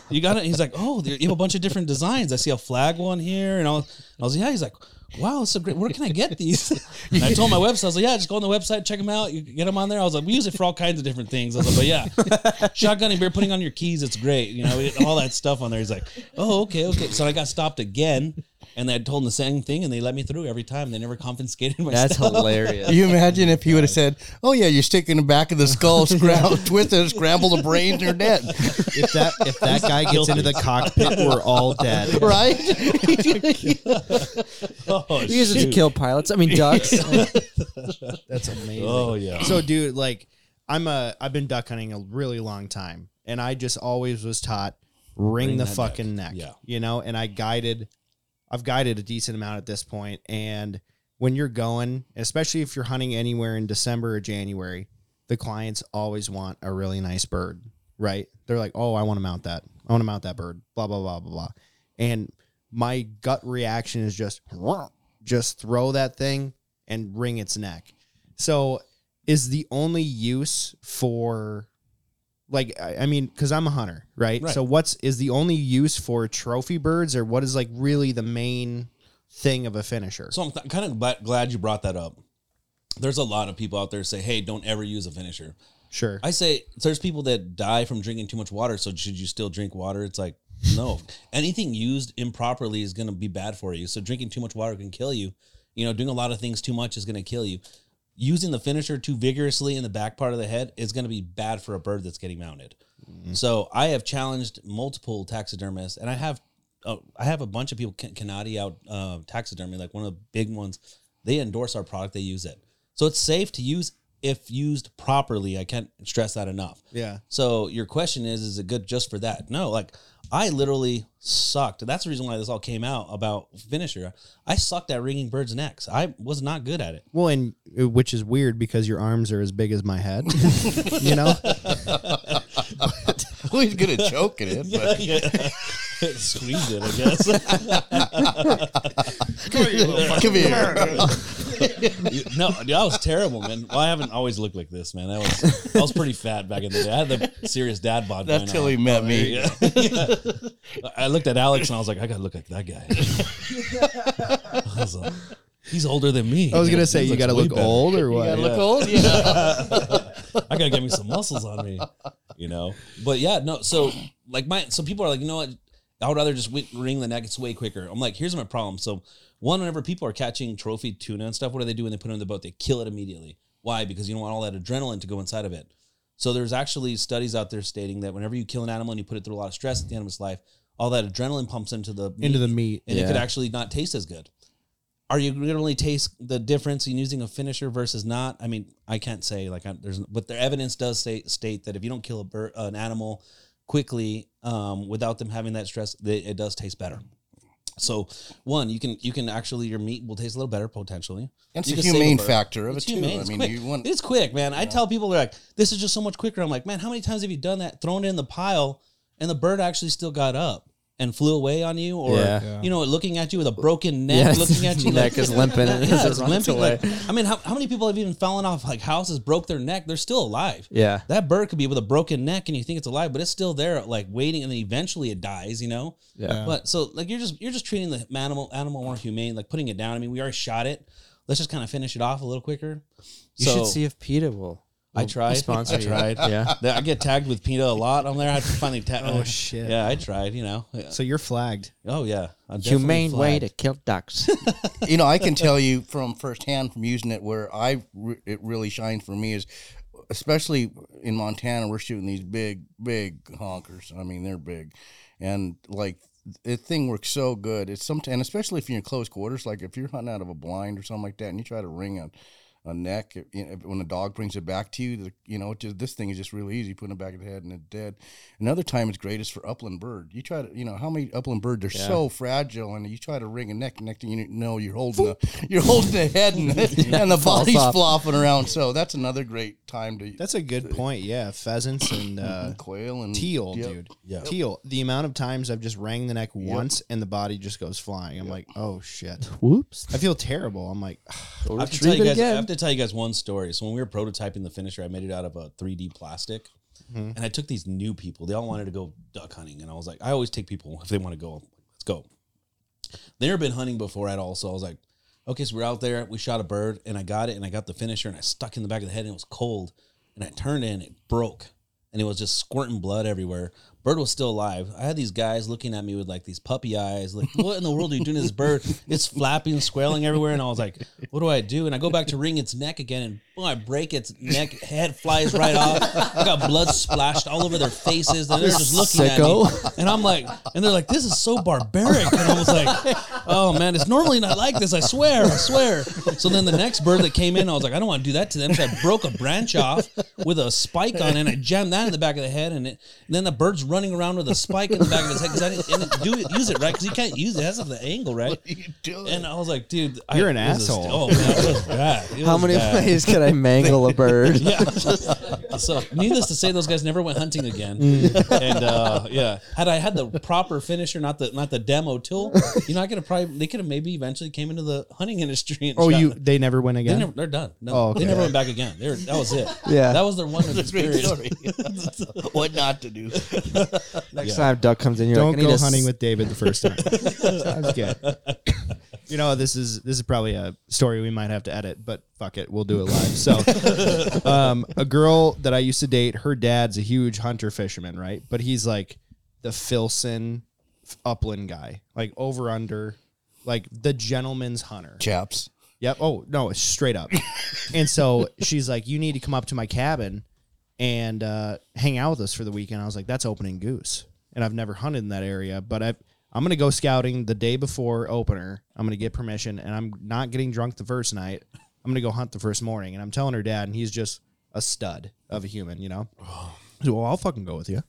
you got it. He's like, oh, you have a bunch of different designs. I see a flag one here, and I was, I was like, yeah. He's like, wow, that's so great. Where can I get these? And I told my website, I was like, yeah, just go on the website, check them out. You can get them on there. I was like, we use it for all kinds of different things. I was like, but yeah, shotgunning beer, putting on your keys, it's great. You know, all that stuff on there. He's like, oh, okay, okay. So I got stopped again, and I told them the same thing, and they let me through every time. They never confiscated my That's stuff. hilarious. you imagine if he would have said, "Oh yeah, you're sticking the back of the skull, scramble, twist it, scramble the brains, you're dead." If that if that guy gets into the cockpit, we're all dead. right? Oh, You use it to shoot. kill pilots. I mean ducks. That's amazing. Oh yeah. So, dude, like, I'm a I've been duck hunting a really long time, and I just always was taught ring, Ring the that fucking neck. neck. Yeah. you know, and I guided, I've guided a decent amount at this point, and when you're going, especially if you're hunting anywhere in December or January, the clients always want a really nice bird, right? They're like, "Oh, I want to mount that. I want to mount that bird." Blah blah blah blah blah. And my gut reaction is just just throw that thing and wring its neck. So, is the only use for like I I mean, because I'm a hunter, right? Right. So, what's is the only use for trophy birds, or what is like really the main thing of a finisher? So I'm th- kind of glad, glad you brought that up. There's a lot of people out there say, "Hey, don't ever use a finisher." Sure. I say there's people that die from drinking too much water. So should you still drink water? It's like no. Anything used improperly is going to be bad for you. So drinking too much water can kill you. You know, doing a lot of things too much is going to kill you. Using the finisher too vigorously in the back part of the head is going to be bad for a bird that's getting mounted. So I have challenged multiple taxidermists, and I have uh, I have a bunch of people Can- Canadi out uh, taxidermy, like one of the big ones. They endorse our product. They use it, so it's safe to use if used properly. I can't stress that enough. yeah. So your question is, is it good just for that? No, like I literally sucked. That's the reason why this all came out about finisher. I sucked at ringing birds' necks. I was not good at it. Well, and uh, which is weird because your arms are as big as my head. you know. well, he's good at choking it. But Squeeze it, I guess. Come here. come here. No, dude, I was terrible, man. Well, I haven't always looked like this, man. I was I was pretty fat back in the day. I had the serious dad bod. That's till he met me. Yeah. Yeah. I looked at Alex and I was like, I gotta look like that guy. I was like, He's older than me. I was gonna say He you got to look better. old or what? gotta look old, yeah. I gotta get me some muscles on me, you know. But yeah, no. So like my, so people are like, you know what? I would rather just wi- ring the neck. It's way quicker. I'm like, here's my problem. So one, whenever people are catching trophy tuna and stuff, what do they do when they put it in the boat? They kill it immediately. Why? Because you don't want all that adrenaline to go inside of it. So there's actually studies out there stating that whenever you kill an animal and you put it through a lot of stress at the end of its life, all that adrenaline pumps into the Into the meat. and it could actually not taste as good. Are you going to really taste the difference in using a finisher versus not? I mean, I can't say like I'm, there's, but the evidence does say state that if you don't kill a bird, an animal quickly um, without them having that stress, that it does taste better. So one, you can you can actually your meat will taste a little better potentially. And It's a humane factor of It's it too. humane. I mean, quick. you want It's quick, man. I tell people they're like, "This is just so much quicker." I'm like, "Man, how many times have you done that? Thrown it in the pile, and the bird actually still got up and flew away on you, or Yeah. Yeah. you know, looking at you with a broken neck, Yeah, looking at you, neck like, is limping and Yeah, it it's runs limping. away. Like, I mean, how, how many people have even fallen off like houses, broke their neck? They're still alive. Yeah. That bird could be with a broken neck, and you think it's alive, but it's still there, like waiting, and then eventually it dies. You know. Yeah. But so like you're just you're just treating the animal animal more humane, like putting it down. I mean, we already shot it. Let's just kind of finish it off a little quicker. You should see if PETA will. I tried. Sponsor I you. tried. Yeah. I get tagged with PETA a lot on there. I finally tag. Oh, shit. Yeah, I tried. You know. So you're flagged. Oh yeah. I'm definitely Humane way to kill ducks. you know, I can tell you from firsthand from using it where I re- it really shines for me is, especially in Montana, we're shooting these big, big honkers. I mean, they're big, and like the thing works so good. It's some, and especially if you're in close quarters, like if you're hunting out of a blind or something like that, and you try to ring a a neck it- you know, when a dog brings it back to you. The, you know, it just, this thing is just really easy. Putting it back of the head and it's dead. Another time it's great is for upland bird. You try to, you know, how many upland bird they're so fragile, and you try to ring a neck, and next thing you know, you're holding the you're holding the head, and, and the body's off. flopping around. So that's another great time to That's a good point. Yeah, pheasants and uh, quail and teal, Yep. dude. Yeah. Teal. The amount of times I've just rang the neck once and the body just goes flying. I'm like, oh shit. Whoops. I feel terrible. I'm like, I have, to tell you it guys, I have to tell you guys one story. So when we were prototyping the finisher, I made it out of a 3D plastic, and I took these new people. They all wanted to go duck hunting, and I was like, I always take people if they want to go. Let's go. They never been hunting before at all, so I was like, okay, so we're out there. We shot a bird, and I got it, and I got the finisher, and I stuck in the back of the head, and it was cold, and I turned it, and it broke, and it was just squirting blood everywhere. Bird was still alive. I had these guys looking at me with like these puppy eyes, like, what in the world are you doing to this bird? It's flapping, squealing everywhere. And I was like, what do I do? And I go back to wring its neck again, and boom, I break its neck, head flies right off. I got blood splashed all over their faces. And they're just looking at me. And I'm like, and they're like, this is so barbaric. And I was like, oh man, it's normally not like this. I swear, I swear. So then the next bird that came in, I was like, I don't want to do that to them. So I broke a branch off with a spike on it and I jammed that in the back of the head. And, it, and then the bird's running running around with a spike in the back of his head because I didn't, I didn't do it, use it right because you can't use it. It has the angle right. you doing? And I was like, dude, You're an it was a- asshole. oh man, it was bad. It How was many bad. ways can I mangle a bird? Yeah. so, needless to say, those guys never went hunting again. Mm. and uh, yeah, had I had the proper finisher, not the not the demo tool, you know, I could have probably they could have maybe eventually came into the hunting industry. And Oh, shot- you they never win They again. never, they're done. No, Oh, they okay. never went back again. They're, that was it. Yeah. that was their one That's a great experience. story. what not to do? Next time Duck comes in, you're Don't like, I need go a hunting s- with David the first time. Sounds good. You know, this is this is probably a story we might have to edit, but fuck it, we'll do it live. So, um, a girl that I used to date, her dad's a huge hunter fisherman, right? But he's like the Filson upland guy, like over under, like the gentleman's hunter. Chaps. Yep. Oh no, it's straight up. and so she's like, "You need to come up to my cabin and uh, hang out with us for the weekend." I was like, "That's opening goose," and I've never hunted in that area, but I. I'm gonna go scouting the day before opener. I'm gonna get permission, and I'm not getting drunk the first night. I'm gonna go hunt the first morning, and I'm telling her dad, and he's just a stud of a human, you know. He's like, well, I'll fucking go with you. I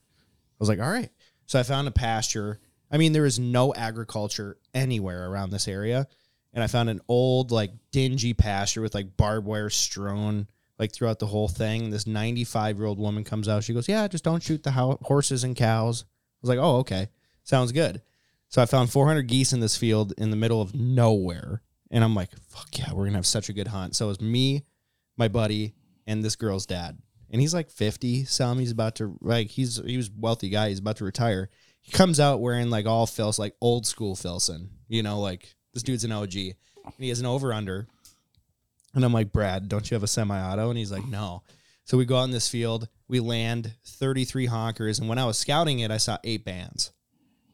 was like, all right. So I found a pasture. I mean, there is no agriculture anywhere around this area. And I found an old, like, dingy pasture with like barbed wire strewn like throughout the whole thing. This 95 year old woman comes out. She goes, Yeah, just don't shoot the ho- horses and cows. I was like, Oh, okay. Sounds good. So I found 400 geese in this field in the middle of nowhere. And I'm like, Fuck yeah, we're going to have such a good hunt. So it was me, my buddy, and this girl's dad. And he's like 50 some. He's about to, like, he's, he was wealthy guy. He's about to retire. He comes out wearing like all Filson, like old school Filson, you know, like this dude's an OG. And he has an over under. And I'm like, Brad, don't you have a semi auto? And he's like, no. So we go out in this field, we land 33 honkers. And when I was scouting it, I saw eight bands.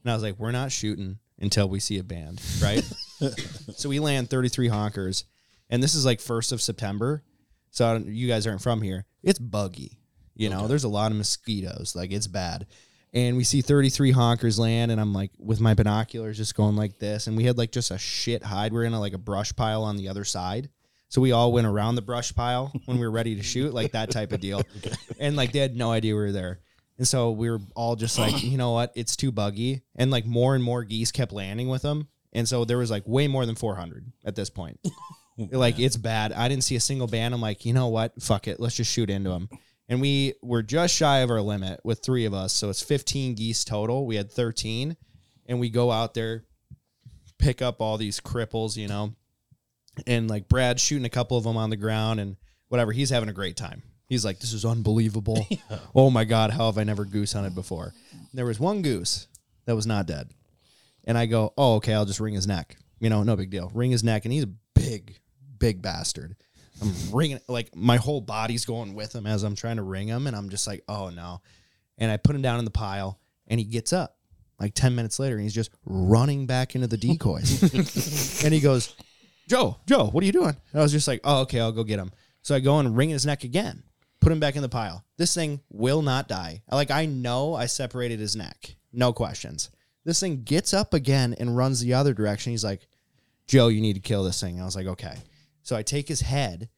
And I was like, we're not shooting until we see a band, right? so we land 33 honkers. And this is like 1st of September. So I don't- you guys aren't from here. It's buggy. You know, there's a lot of mosquitoes. Like it's bad. And we see 33 honkers land, and I'm like with my binoculars just going like this. And we had like just a shit hide. We're in a, like a brush pile on the other side. So we all went around the brush pile when we were ready to shoot, like that type of deal. And like they had no idea we were there. And so we were all just like, you know what? It's too buggy. And like more and more geese kept landing with them. And so there was like way more than 400 at this point. Oh, like it's bad. I didn't see a single band. I'm like, you know what? Fuck it. Let's just shoot into them. And we were just shy of our limit with three of us. So it's 15 geese total. We had 13. And we go out there, pick up all these cripples, you know, and like Brad's shooting a couple of them on the ground and whatever. He's having a great time. He's like, this is unbelievable. Oh my God, how have I never goose hunted before? There was one goose that was not dead. And I go, oh, okay, I'll just wring his neck. You know, no big deal. Wring his neck. And he's a big, big bastard. I'm wringing, like, my whole body's going with him as I'm trying to wring him. And I'm just like, oh no. And I put him down in the pile and he gets up like 10 minutes later and he's just running back into the decoys. and he goes, Joe, Joe, what are you doing? And I was just like, oh, okay, I'll go get him. So I go and wring his neck again, put him back in the pile. This thing will not die. Like, I know I separated his neck, no questions. This thing gets up again and runs the other direction. He's like, Joe, you need to kill this thing. I was like, okay. So I take his head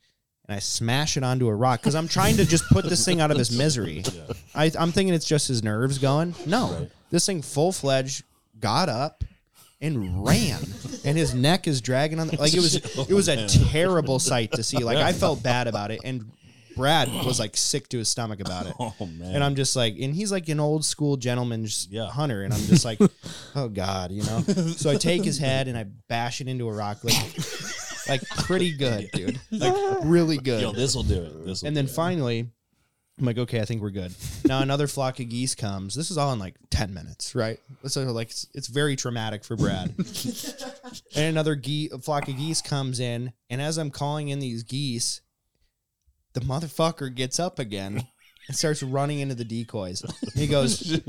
and I smash it onto a rock because I'm trying to just put this thing out of his misery. I, I'm thinking it's just his nerves going. No, this thing full fledged got up and ran, and his neck is dragging on. The, like it was, oh, it was a terrible sight to see. Like I felt bad about it, and Brad was like sick to his stomach about it. Oh man. And I'm just like, and he's like an old school gentleman's Yeah. hunter, and I'm just like, oh god, you know. So I take his head and I bash it into a rock, like, like pretty good, dude, like really good. Yo, this will do it. This will. And then finally, I'm like, okay, I think we're good. Now another flock of geese comes. This is all in like 10 minutes, right? So like it's, it's very traumatic for Brad. and another ge- flock of geese comes in, and as I'm calling in these geese, the motherfucker gets up again and starts running into the decoys. He goes,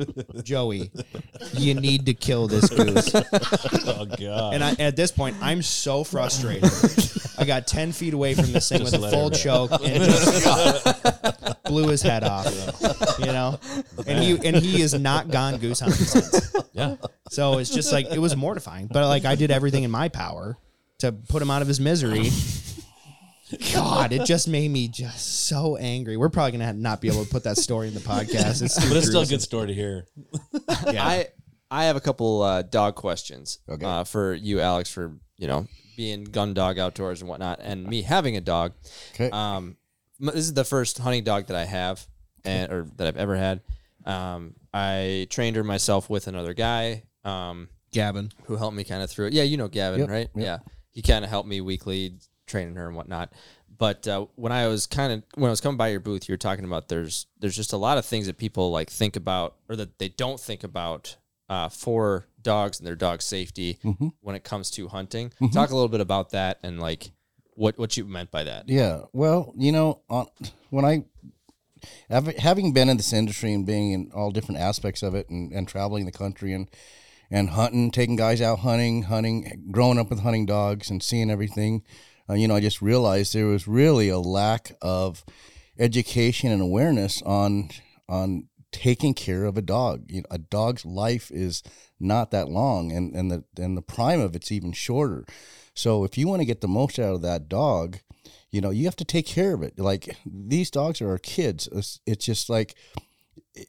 Joey, you need to kill this goose. oh god. And I, at this point, I'm so frustrated. I got 10 feet away from this thing with a let full choke and just blew his head off. You know? And he and he is not gone goose hunting since. yeah. So it's just like it was mortifying. But like I did everything in my power to put him out of his misery. God, it just made me just so angry. We're probably gonna not be able to put that story in the podcast. It's too But it's still a gruesome. good story to hear. I I have a couple uh, dog questions Okay. uh, for you, Alex, for you know being gun dog outdoors and whatnot, and me having a dog. Okay. Um, m- this is the first hunting dog that I have, and or that I've ever had. Um, I trained her myself with another guy. Um, Gavin. who helped me kind of through it. Yeah, you know Gavin, Yep, right? yep. Yeah, he kind of helped me weekly training her and whatnot. But uh, when I was kind of when I was coming by your booth, you were talking about there's there's just a lot of things that people like think about or that they don't think about uh, for dogs and their dog safety Mm-hmm. when it comes to hunting. Talk a little bit about that and like what what you meant by that. Yeah. Well, you know, on, when I having been in this industry and being in all different aspects of it and, and traveling the country and and hunting, taking guys out hunting, hunting, growing up with hunting dogs and seeing everything, uh, you know, I just realized there was really a lack of education and awareness on on taking care of a dog. You know, a dog's life is not that long, and and the and the prime of it's even shorter. So if you want to get the most out of that dog, you know you have to take care of it. Like these dogs are our kids. It's, it's just like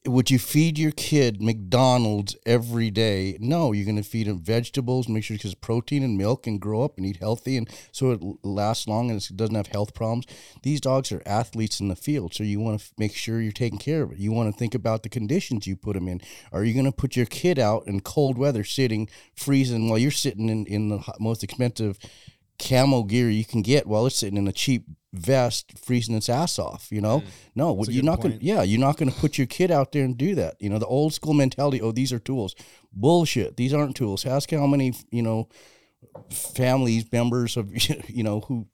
would you feed your kid McDonald's every day? No, you're going to feed him vegetables, make sure he gets protein and milk and grow up and eat healthy and so it lasts long and it doesn't have health problems. These dogs are athletes in the field, so you want to make sure you're taking care of it. You want to think about the conditions you put them in. Are you going to put your kid out in cold weather sitting freezing while you're sitting in, in the most expensive camo gear you can get while it's sitting in a cheap vest freezing its ass off you know mm. no what a you're not gonna yeah you're not gonna put your kid out there and do that you know the old school mentality oh these are tools bullshit these aren't tools ask how many you know families members of you know who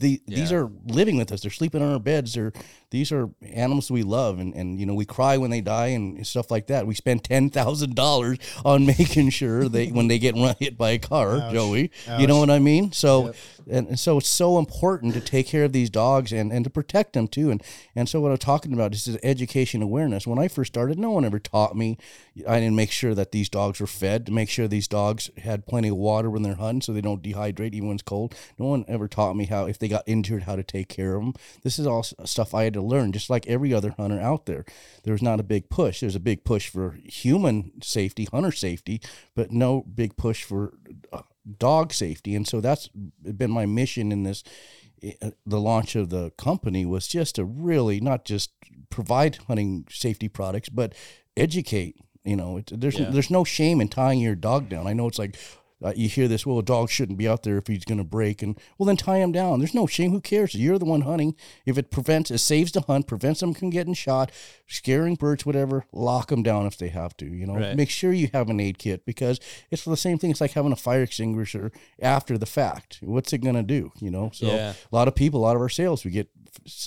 the, these are living with us. They're sleeping on our beds. They're these are animals we love, and, and you know we cry when they die and stuff like that. We spend ten thousand dollars on making sure they when they get run hit by a car, Ouch. Joey. You know what I mean? So and, and so it's so important to take care of these dogs and, and to protect them too. And and so what I'm talking about is education awareness. When I first started, no one ever taught me. I didn't make sure that these dogs were fed, to make sure these dogs had plenty of water when they're hunting, so they don't dehydrate even when it's cold. No one ever taught me how if they got injured, how to take care of them. This is all stuff I had to learn, just like every other hunter out there. There's not a big push. There's a big push for human safety, hunter safety, but no big push for uh, dog safety. And so that's been my mission in this. uh, The launch of the company was just to really not just provide hunting safety products, but educate. You know, it, there's Yeah. there's no shame in tying your dog down. I know it's like uh, you hear this, well, a dog shouldn't be out there if he's going to break, and well, then tie him down. There's no shame. Who cares? You're the one hunting. If it prevents, it saves the hunt, prevents them from getting shot, scaring birds, whatever. Lock them down if they have to. You know, Right. make sure you have an aid kit because it's the same thing. It's like having a fire extinguisher after the fact. What's it going to do? You know, so Yeah. a lot of people, a lot of our sales, we get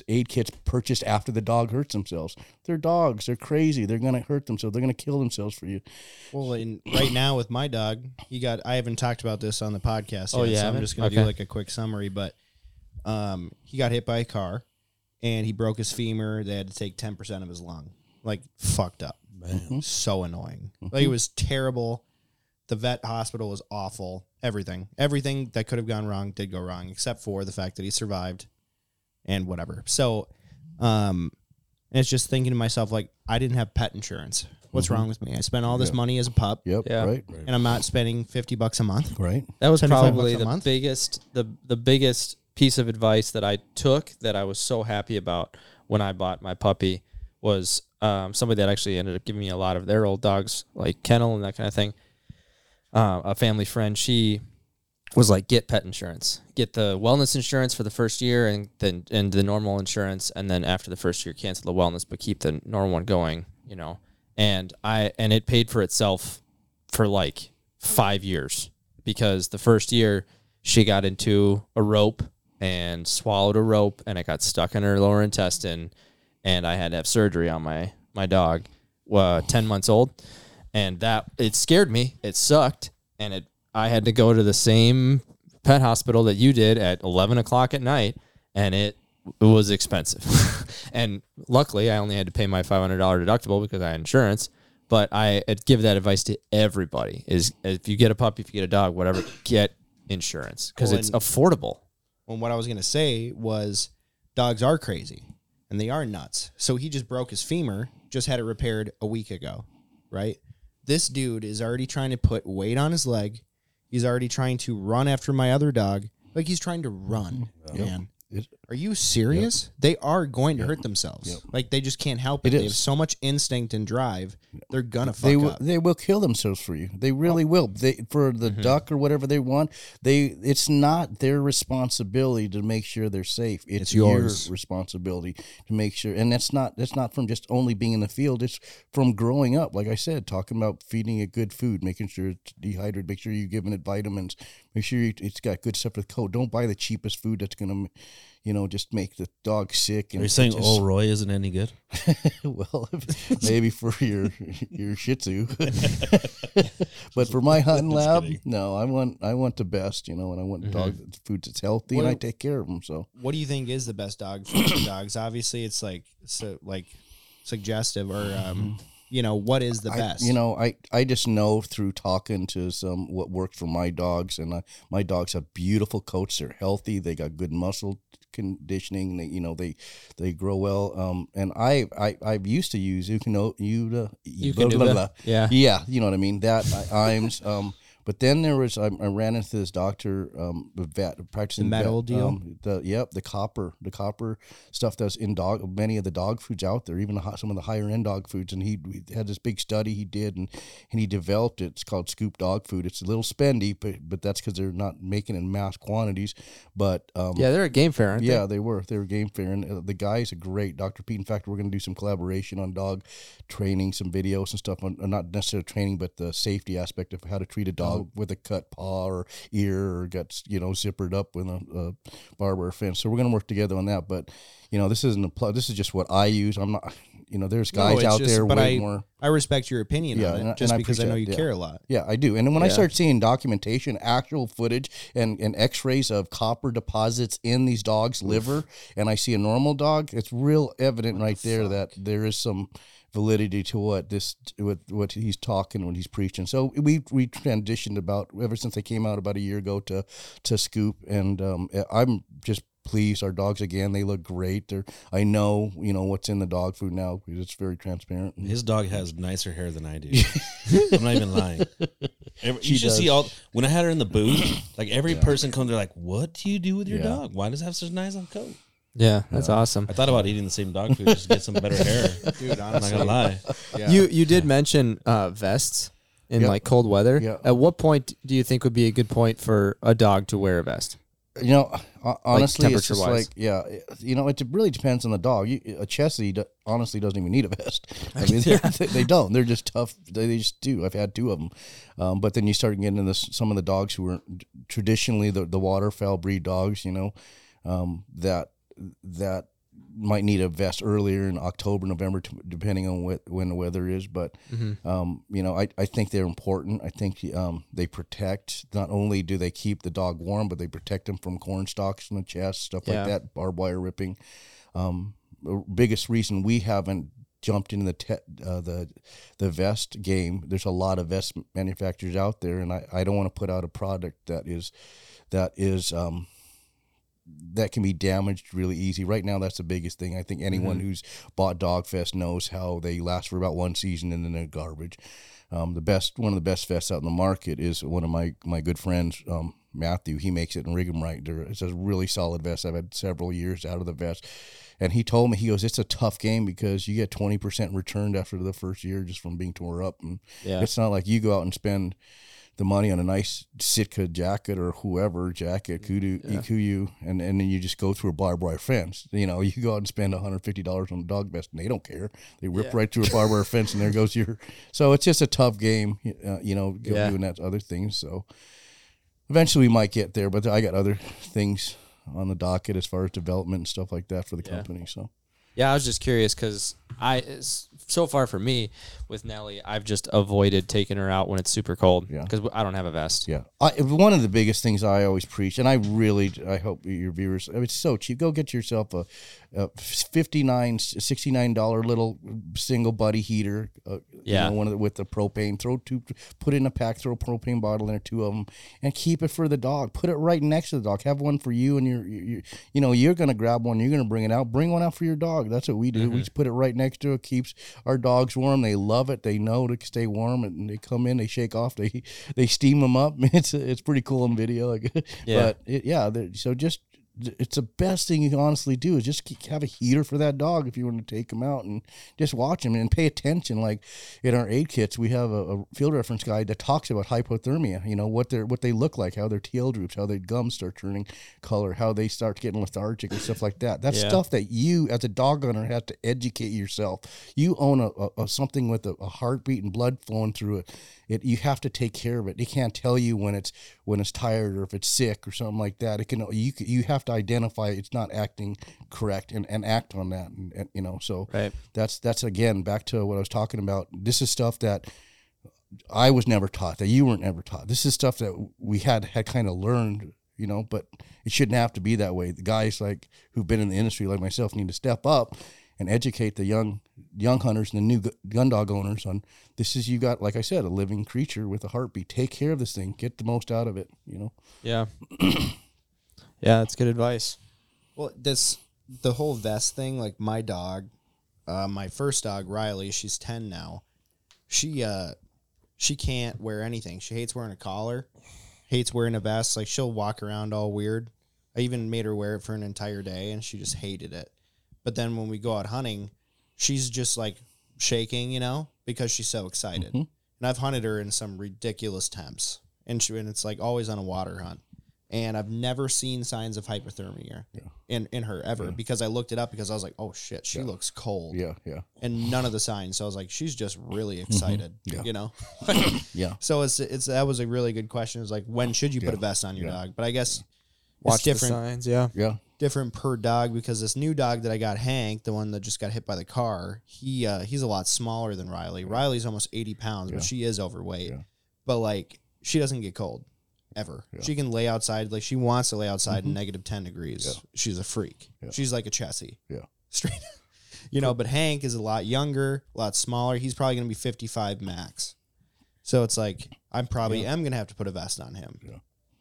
aid kits purchased after the dog hurts themselves. They're dogs. They're crazy. They're going to hurt themselves. They're going to kill themselves for you. Well, in, right now with my dog, he got. I haven't talked about this on the podcast. Oh, yet, you so I'm just gonna Okay. do like a quick summary. But um, he got hit by a car, and he broke his femur. They had to take ten percent of his lung. Like fucked up. So annoying. Like it was terrible. The vet hospital was awful. Everything, everything that could have gone wrong did go wrong, except for the fact that he survived, and whatever. So, um, and it's just thinking to myself like, I didn't have pet insurance. What's wrong with me? I spent all this money as a pup Yep. Yeah. Right. and I'm not spending fifty bucks a month. Right. That was 75 probably a the month? biggest the the biggest piece of advice that I took that I was so happy about when I bought my puppy was um, somebody that actually ended up giving me a lot of their old dogs like kennel and that kind of thing. Uh, a family friend, she was like, get pet insurance, get the wellness insurance for the first year, and then and the normal insurance, and then after the first year, cancel the wellness, but keep the normal one going. You know, and I and it paid for itself for like five years because the first year she got into a rope and swallowed a rope and it got stuck in her lower intestine and I had to have surgery on my my dog, uh, ten months old, and that it scared me. It sucked, and it I had to go to the same pet hospital that you did at eleven o'clock at night, and it it was expensive. and luckily, I only had to pay my five hundred dollar deductible because I had insurance. But I I'd give that advice to everybody: is if you get a puppy, if you get a dog, whatever, get insurance because Well, it's affordable. And what I was gonna say was, dogs are crazy, and they are nuts. So he just broke his femur, just had it repaired a week ago, right? This dude is already trying to put weight on his leg. He's already trying to run after my other dog. Like he's trying to run, mm-hmm. man. It- Are you serious? They are going to hurt themselves. Yep. Like they just can't help it. It they have so much instinct and drive. They're gonna fuck they will, up. they will kill themselves for you. They really will. They for the Mm-hmm. duck or whatever they want. They it's not their responsibility to make sure they're safe. It's, It's your responsibility to make sure. And that's not that's not from just only being in the field. It's from growing up. Like I said, talking about feeding it good food, making sure it's dehydrated, make sure you're giving it vitamins, make sure you, it's got good stuff the coat. Don't buy the cheapest food that's gonna, you know, just make the dog sick. And Are you saying just- Ol' Roy isn't any good? well, maybe for your your Shih Tzu, but for my hunting lab, no. I want I want the best, you know, and I want dog food that's healthy, and I take care of them. So what do you think is the best dog food for dogs? Obviously, it's like so like suggestive or um, you know what is the. I- best? you know, I I just know through talking to some what works for my dogs, and I, my dogs have beautiful coats. They're healthy. They got good muscle conditioning. They, you know, they they grow well. Um, and I I I've used to use you can know you You can do that. Yeah. Yeah, you know what I mean. That I, Iams. Um, but then there was I, I ran into this doctor, um, vet practicing The metal vet, deal? Um, the yep, the copper, the copper stuff that's in dog. Many of the dog foods out there, even the, some of the higher end dog foods. And he, he had this big study he did, and and he developed it. It's called Scoop Dog Food. It's a little spendy, but but that's because they're not making it in mass quantities. But um, Yeah, they're a game fair, aren't yeah, they were. They were game fair, and uh, the guy's a great Dr. Pete. In fact, we're going to do some collaboration on dog training, some videos and stuff on uh, not necessarily training, but the safety aspect of how to treat a dog with a cut paw or ear or got you know zippered up with a, a barbed fence. So we're going to work together on that. But you know, this isn't a plug. This is just what I use. I'm not. You know, there's guys it's out just- there but way I- more. I respect your opinion Yeah, on it I- just because I know you it, care a lot. Yeah, I do. And when I start seeing documentation, actual footage, and, and x rays of copper deposits in these dogs' liver, and I see a normal dog, it's real evident right there that there is some validity to what this what what he's talking when he's preaching. So we we transitioned about ever since they came out about a year ago to to Scoop, and um, I'm just pleased. Our dogs again, they look great. They're I know you know what's in the dog food now because it's very transparent. His dog has nicer hair than I do. I'm not even lying. Every, She you should does. see all when I had her in the booth. Like every person comes, they're like, "What do you do with your Yeah. dog? Why does it have such a nice on coat?" Yeah, that's awesome. I thought about eating the same dog food just to get some better hair. Dude, I'm not gonna lie. yeah. You you did mention uh, vests in Yep. like cold weather. Yeah. At what point do you think would be a good point for a dog to wear a vest? You know, ho- honestly, it's just temperature-wise. like yeah. it- You know, it really depends on the dog. You, a Chessie do- honestly doesn't even need a vest. I mean, they, they don't. They're just tough. They, they just do. I've had two of them. Um, but then you start getting into this, some of the dogs who are traditionally the the waterfowl breed dogs. You know, um, that that might need a vest earlier in October, November, depending on what, when the weather is. But um, you know, I, I think they're important. I think um, they protect. Not only do they keep the dog warm, but they protect them from corn stalks in the chest, stuff Yeah. like that, barbed wire ripping. Um, the biggest reason we haven't jumped into the te- uh, the the vest game. There's a lot of vest manufacturers out there, and I, I don't want to put out a product that is that is um, that can be damaged really easy. Right now, that's the biggest thing. I think anyone who's bought Dogfest knows how they last for about one season and then they're garbage. Um, the best, one of the best vests out in the market is one of my my good friends, um, Matthew. He makes it in Rig'em Right. It's a really solid vest. I've had several years out of the vest, and he told me he goes, "It's a tough game because you get twenty percent returned after the first year just from being tore up, and Yeah. it's not like you go out and spend." The money on a nice Sitka jacket or whoever jacket, Kudu, Kuiu, and, and then you just go through a barbed wire fence. You know, you go out and spend $150 on a dog vest and they don't care. They rip right through a barbed wire fence and there goes your. So it's just a tough game, uh, you know, Yeah. doing that other things. So eventually we might get there, but I got other things on the docket as far as development and stuff like that for the company. So Yeah, I was just curious because I so far for me with Nelly, I've just avoided taking her out when it's super cold. Yeah. because I don't have a vest. Yeah, I, one of the biggest things I always preach, and I really, I hope your viewers, I mean, it's so cheap. Go get yourself a, a 59 $69 little single buddy heater, uh, Yeah. know, one of the, with the propane. Throw two, put it in a pack, throw a propane bottle in there, two of them, and keep it for the dog. Put it right next to the dog. Have one for you, and you're, you you know, you're gonna grab one. You're gonna bring it out. Bring one out for your dog. That's what we do. We just put it right next to it. Keeps our dogs warm. They love it. They know to stay warm, and they come in. They shake off. They they steam them up. It's it's pretty cool in video. Yeah. but it, yeah. So just it's the best thing you can honestly do is just have a heater for that dog if you want to take him out and just watch him and pay attention. Like in our aid kits, we have a, a field reference guide that talks about hypothermia. You know what they what they look like, how their tail droops, how their gums start turning color, how they start getting lethargic and stuff like that. That's Yeah. stuff that you as a dog owner have to educate yourself. You own a, a, a something with a, a heartbeat and blood flowing through it. It you have to take care of it. They can't tell you when it's when it's tired or if it's sick or something like that. It can you you have to identify it's not acting correct and, and act on that. And, and you know so Right. that's that's again back to what I was talking about. This is stuff that I was never taught that you weren't ever taught. This is stuff that we had had kind of learned, you know, but it shouldn't have to be that way. The guys like who've been in the industry like myself need to step up and educate the young young hunters and the new gun dog owners on this is you got like I said a living creature with a heartbeat. Take care of this thing. Get the most out of it, you know. Yeah. yeah, that's good advice. Well, this the whole vest thing. Like my dog, uh, my first dog Riley, she's ten now. She uh, she can't wear anything. She hates wearing a collar, hates wearing a vest. Like she'll walk around all weird. I even made her wear it for an entire day, and she just hated it. But then when we go out hunting, she's just like shaking, you know, because she's so excited. And I've hunted her in some ridiculous temps, and she and it's like always on a water hunt. And I've never seen signs of hypothermia in in her ever because I looked it up because I was like, oh shit, she looks cold. Yeah, yeah, And none of the signs. So I was like, she's just really excited. Yeah. You know. yeah. So it's it's that was a really good question. It's like when should you put Yeah. a vest on your Yeah. dog? But I guess Watch it's different the signs. Yeah. Yeah. different per dog because this new dog that I got, Hank, the one that just got hit by the car, he uh, he's a lot smaller than Riley. Riley's almost eighty pounds, but she is overweight. Yeah. But like she doesn't get cold ever. Yeah. She can lay outside like she wants to lay outside in negative ten degrees. Yeah. She's a freak. Yeah. She's like a Chessie. Yeah. Straight. you know, but Hank is a lot younger, a lot smaller. He's probably gonna be fifty five max. So it's like I'm probably am gonna have to put a vest on him. Yeah.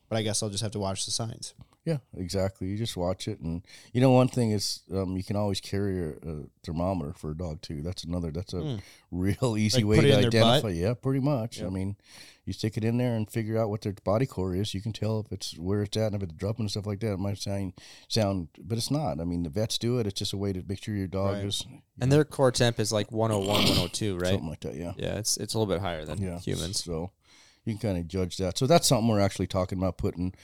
But I guess I'll just have to watch the signs. Yeah, exactly. You just watch it, and you know one thing is um, you can always carry a, a thermometer for a dog too. That's another. That's a real easy. Like way to in their butt? identify. Yeah, pretty much. I mean, you stick it in there and figure out what their body core is. You can tell if it's where it's at and if it's dropping and stuff like that. It might sound sound, but it's not. I mean, the vets do it. It's just a way to make sure your dog Right. is And their core temp is like 101, 102, right? something like that. Yeah. Yeah, it's it's a little bit higher than yeah. humans. So you can kind of judge that. So that's something we're actually talking about putting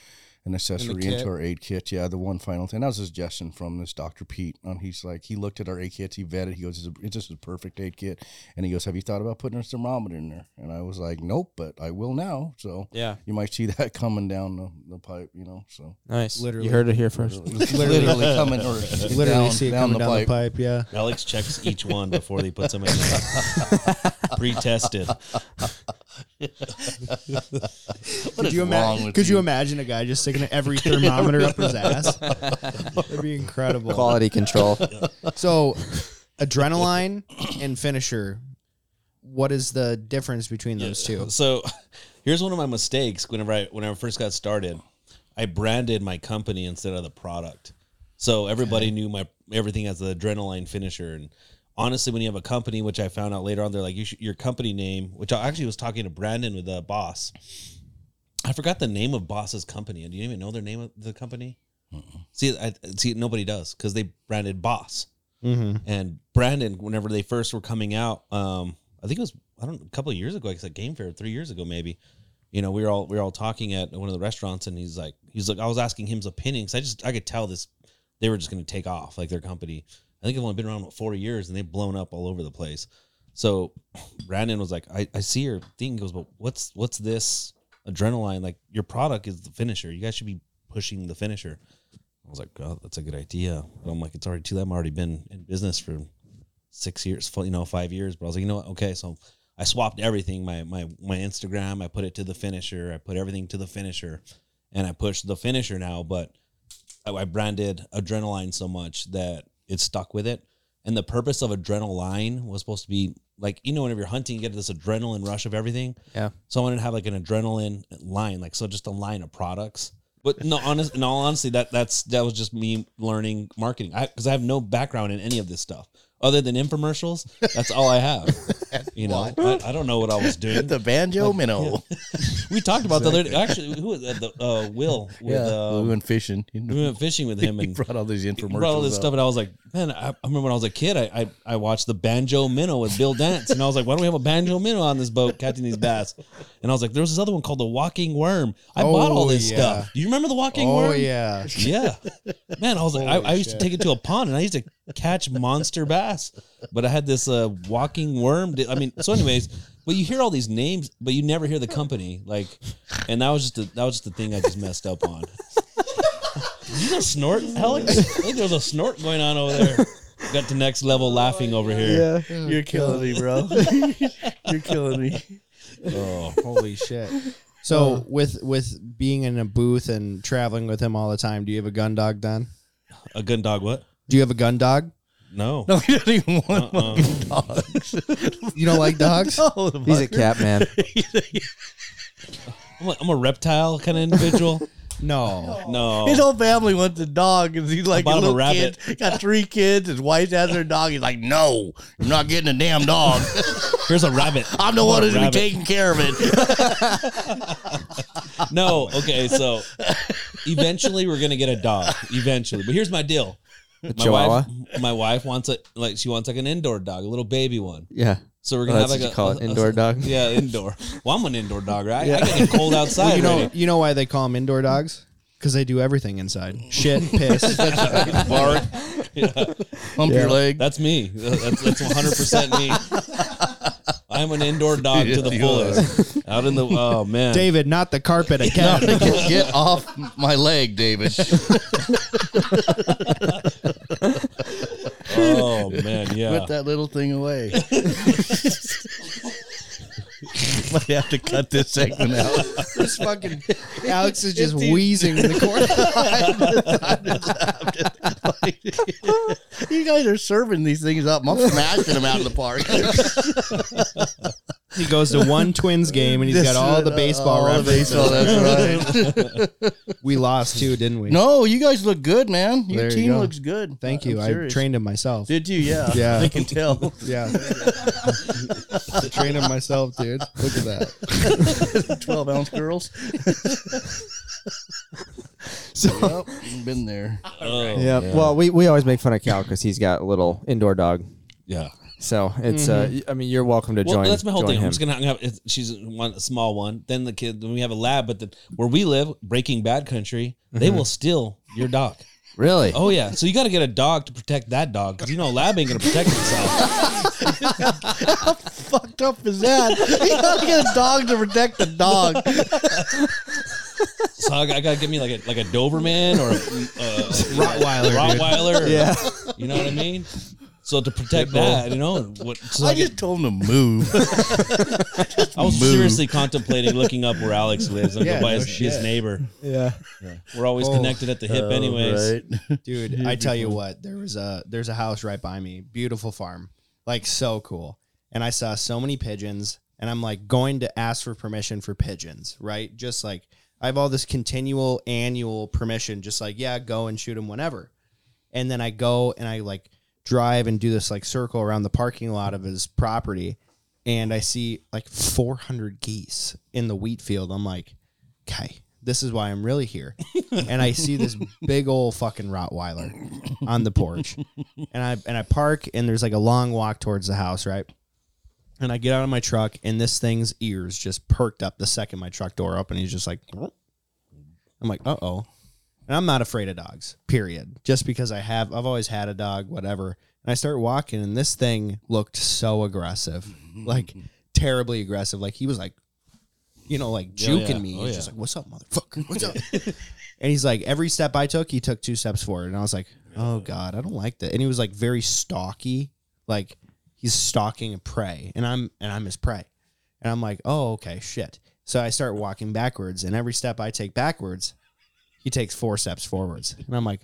an accessory kit? into our aid kit. Yeah, the one final thing. That was a suggestion from this Dr. Pete. And he's like, he looked at our aid kits, he vetted, he goes, it's, a, it's just a perfect aid kit. And he goes, Have you thought about putting a thermometer in there? And I was like, Nope, but I will now. So Yeah, you might see that coming down the, the pipe, you know. So nice. Literally. you heard it here first. literally, coming or Literally down, see it down coming the down pipe. the pipe. Yeah. Alex checks each one before they put them in there. Pre-tested. Could you, wrong imagine? with Could you you? imagine a guy just sticking every thermometer up his ass? That'd be incredible. Quality control. So, adrenaline and finisher. What is the difference between those two? So here's one of my mistakes whenever I whenever I first got started. I branded my company instead of the product. So everybody knew my everything as the adrenaline finisher. And honestly, when you have a company, which I found out later on, they're like, you should, your company name, which I actually was talking to Brandon with the boss. I forgot the name of Boss's company. Do you even know their name of the company? See, I see nobody does because they branded Boss. Mm-hmm. And Brandon, whenever they first were coming out, um, I think it was I don't a couple of years ago, like at Game Fair, three years ago maybe. You know, we were all we were all talking at one of the restaurants, and he's like, he's like, I was asking him his opinion because I just I could tell this they were just going to take off like their company. I think they've only been around what, four years, and they've blown up all over the place. So Brandon was like, I, I see your thing. He goes, but what's what's this adrenaline? Like your product is the finisher. You guys should be pushing the finisher. I was like, oh, that's a good idea. But I'm like, it's already too late. I've already been in business for six years, you know, five years. But I was like, you know what? Okay, so I swapped everything. My my my Instagram, I put it to the finisher. I put everything to the finisher, and I pushed the finisher now. But I, I branded adrenaline so much that it stuck with it. and the purpose of adrenaline was supposed to be like you know whenever you're hunting, you get this adrenaline rush of everything. Yeah. So I wanted to have like an adrenaline line, like so just a line of products. But no, honest, in all honesty, that that's that was just me learning marketing. I because I have no background in any of this stuff other than infomercials. That's all I have. You know, I, I don't know what I was doing. the banjo minnow. We talked about the other actually who was that? The uh, Will with Yeah, uh, we went fishing. we went fishing with him and brought all these he infomercials. brought all this up. stuff, and I was like, man, I, I remember when I was a kid, I, I I watched the Banjo Minnow with Bill Dance, and I was like, why don't we have a Banjo Minnow on this boat catching these bass? And I was like, there was this other one called the Walking Worm. I bought all Oh, this yeah. stuff. Do you remember the Walking Oh Worm? Oh yeah. Yeah, man, I was like, I, I used to take it to a pond, and I used to catch monster bass. But I had this uh, walking worm. I mean, so anyways, but you hear all these names, but you never hear the company. Like, and that was just a, that was just the thing I just messed up on. Did you just snort, Alex? I think there was a snort going on over there. Got to next level laughing over here. Yeah, you're killing me, bro. You're killing me. Oh, Holy shit. So with with being in a booth and traveling with him all the time, do you have a gun dog then? a gun dog? What? Do you have a gun dog? No. No, he doesn't even want Uh-uh. fucking dogs. You don't like dogs? No, the He's a fucker. cat man. I'm a, I'm a reptile kind of individual. No. No. His whole family wants a dog, and he's like a bought him a little rabbit. kid. Got three kids. His wife has her dog. He's like, no, I'm not getting a damn dog. Here's a rabbit. I'm the one who's gonna be rabbit. taking care of it. No, okay, so eventually we're gonna get a dog. Eventually, but here's my deal. My Chihuahua? wife, my wife wants a like she wants like an indoor dog, a little baby one. Yeah. So we're Oh, gonna that's have like a you call it, a- a- indoor dog? Yeah, indoor. Well, I'm an indoor dog, right? I get cold outside. Well, you know already. you know why they call them indoor dogs? Because they do everything inside. Shit, piss. Bark, hump your leg. That's me. That's that's 100 percent me. I'm an indoor dog to the fullest. Out in the oh man, David, not the carpet again. get, get off my leg, David. Oh man, yeah. Put that little thing away. Might have to cut this segment out. This fucking Alex is just wheezing in the corner. you guys are serving these things up. I'm smashing them out in the park. He goes to one Twins game and he's got all the uh, baseball All the references. baseball, that's right. We lost too, didn't we? no, you guys look good, man. Your There you team go. looks good. Thank I'm you. I serious. trained him myself. Did you? Yeah. Yeah. I can tell. Yeah. I trained him myself, dude. Look at that. 12 ounce girls. So yep, been there. Oh, yeah. Well, we, we always make fun of Cal because he's got a little indoor dog. yeah. So it's uh, I mean, you're welcome to Well, join. that's my whole join thing. I'm him. just gonna have it's- she's one a small one. Then the kid. Then we have a lab, but the, where we live, Breaking Bad country, they will steal your dog. really. Oh yeah, so you got to get a dog to protect that dog because you know a lab ain't gonna protect itself. How fucked up is that? You gotta get a dog to protect the dog. So I, I gotta get me like a like a Doberman or a, uh, Rottweiler. Rottweiler. Yeah. you know what I mean. So to protect that, you know, what, so I, I get- just told him to move. I was move. seriously contemplating looking up where Alex lives and Yeah, go by no his, his shit. neighbor. Yeah. We're always Oh. connected at the hip, oh, anyways. Right. Dude, I tell you what, there was a there's a house right by me, beautiful farm, like so cool. And I saw so many pigeons, and I'm like going to ask for permission for pigeons, right? Just like I have all this continual annual permission, just like yeah, go and shoot them whenever. And then I go and I like drive and do this like circle around the parking lot of his property, and I see like 400 geese in the wheat field. I'm like, okay, this is why I'm really here. and I see this big old fucking Rottweiler on the porch, and I and I park, and there's like a long walk towards the house, right? And I get out of my truck, and this thing's ears just perked up the second my truck door opened. He's just like, I'm like, uh oh. And I'm not afraid of dogs, period. Just because I have, I've always had a dog, whatever. And I start walking, and this thing looked so aggressive, like terribly aggressive. Like he was like, you know, like Yeah, juking yeah. me. Oh, He's yeah. just like, "What's up, motherfucker? What's up?" and he's like, every step I took, he took two steps forward, and I was like, "Oh God, I don't like that." And he was like very stalky, like he's stalking a prey, and I'm and I'm his prey, and I'm like, "Oh, okay, shit." So I start walking backwards, and every step I take backwards, he takes four steps forwards, and I'm like,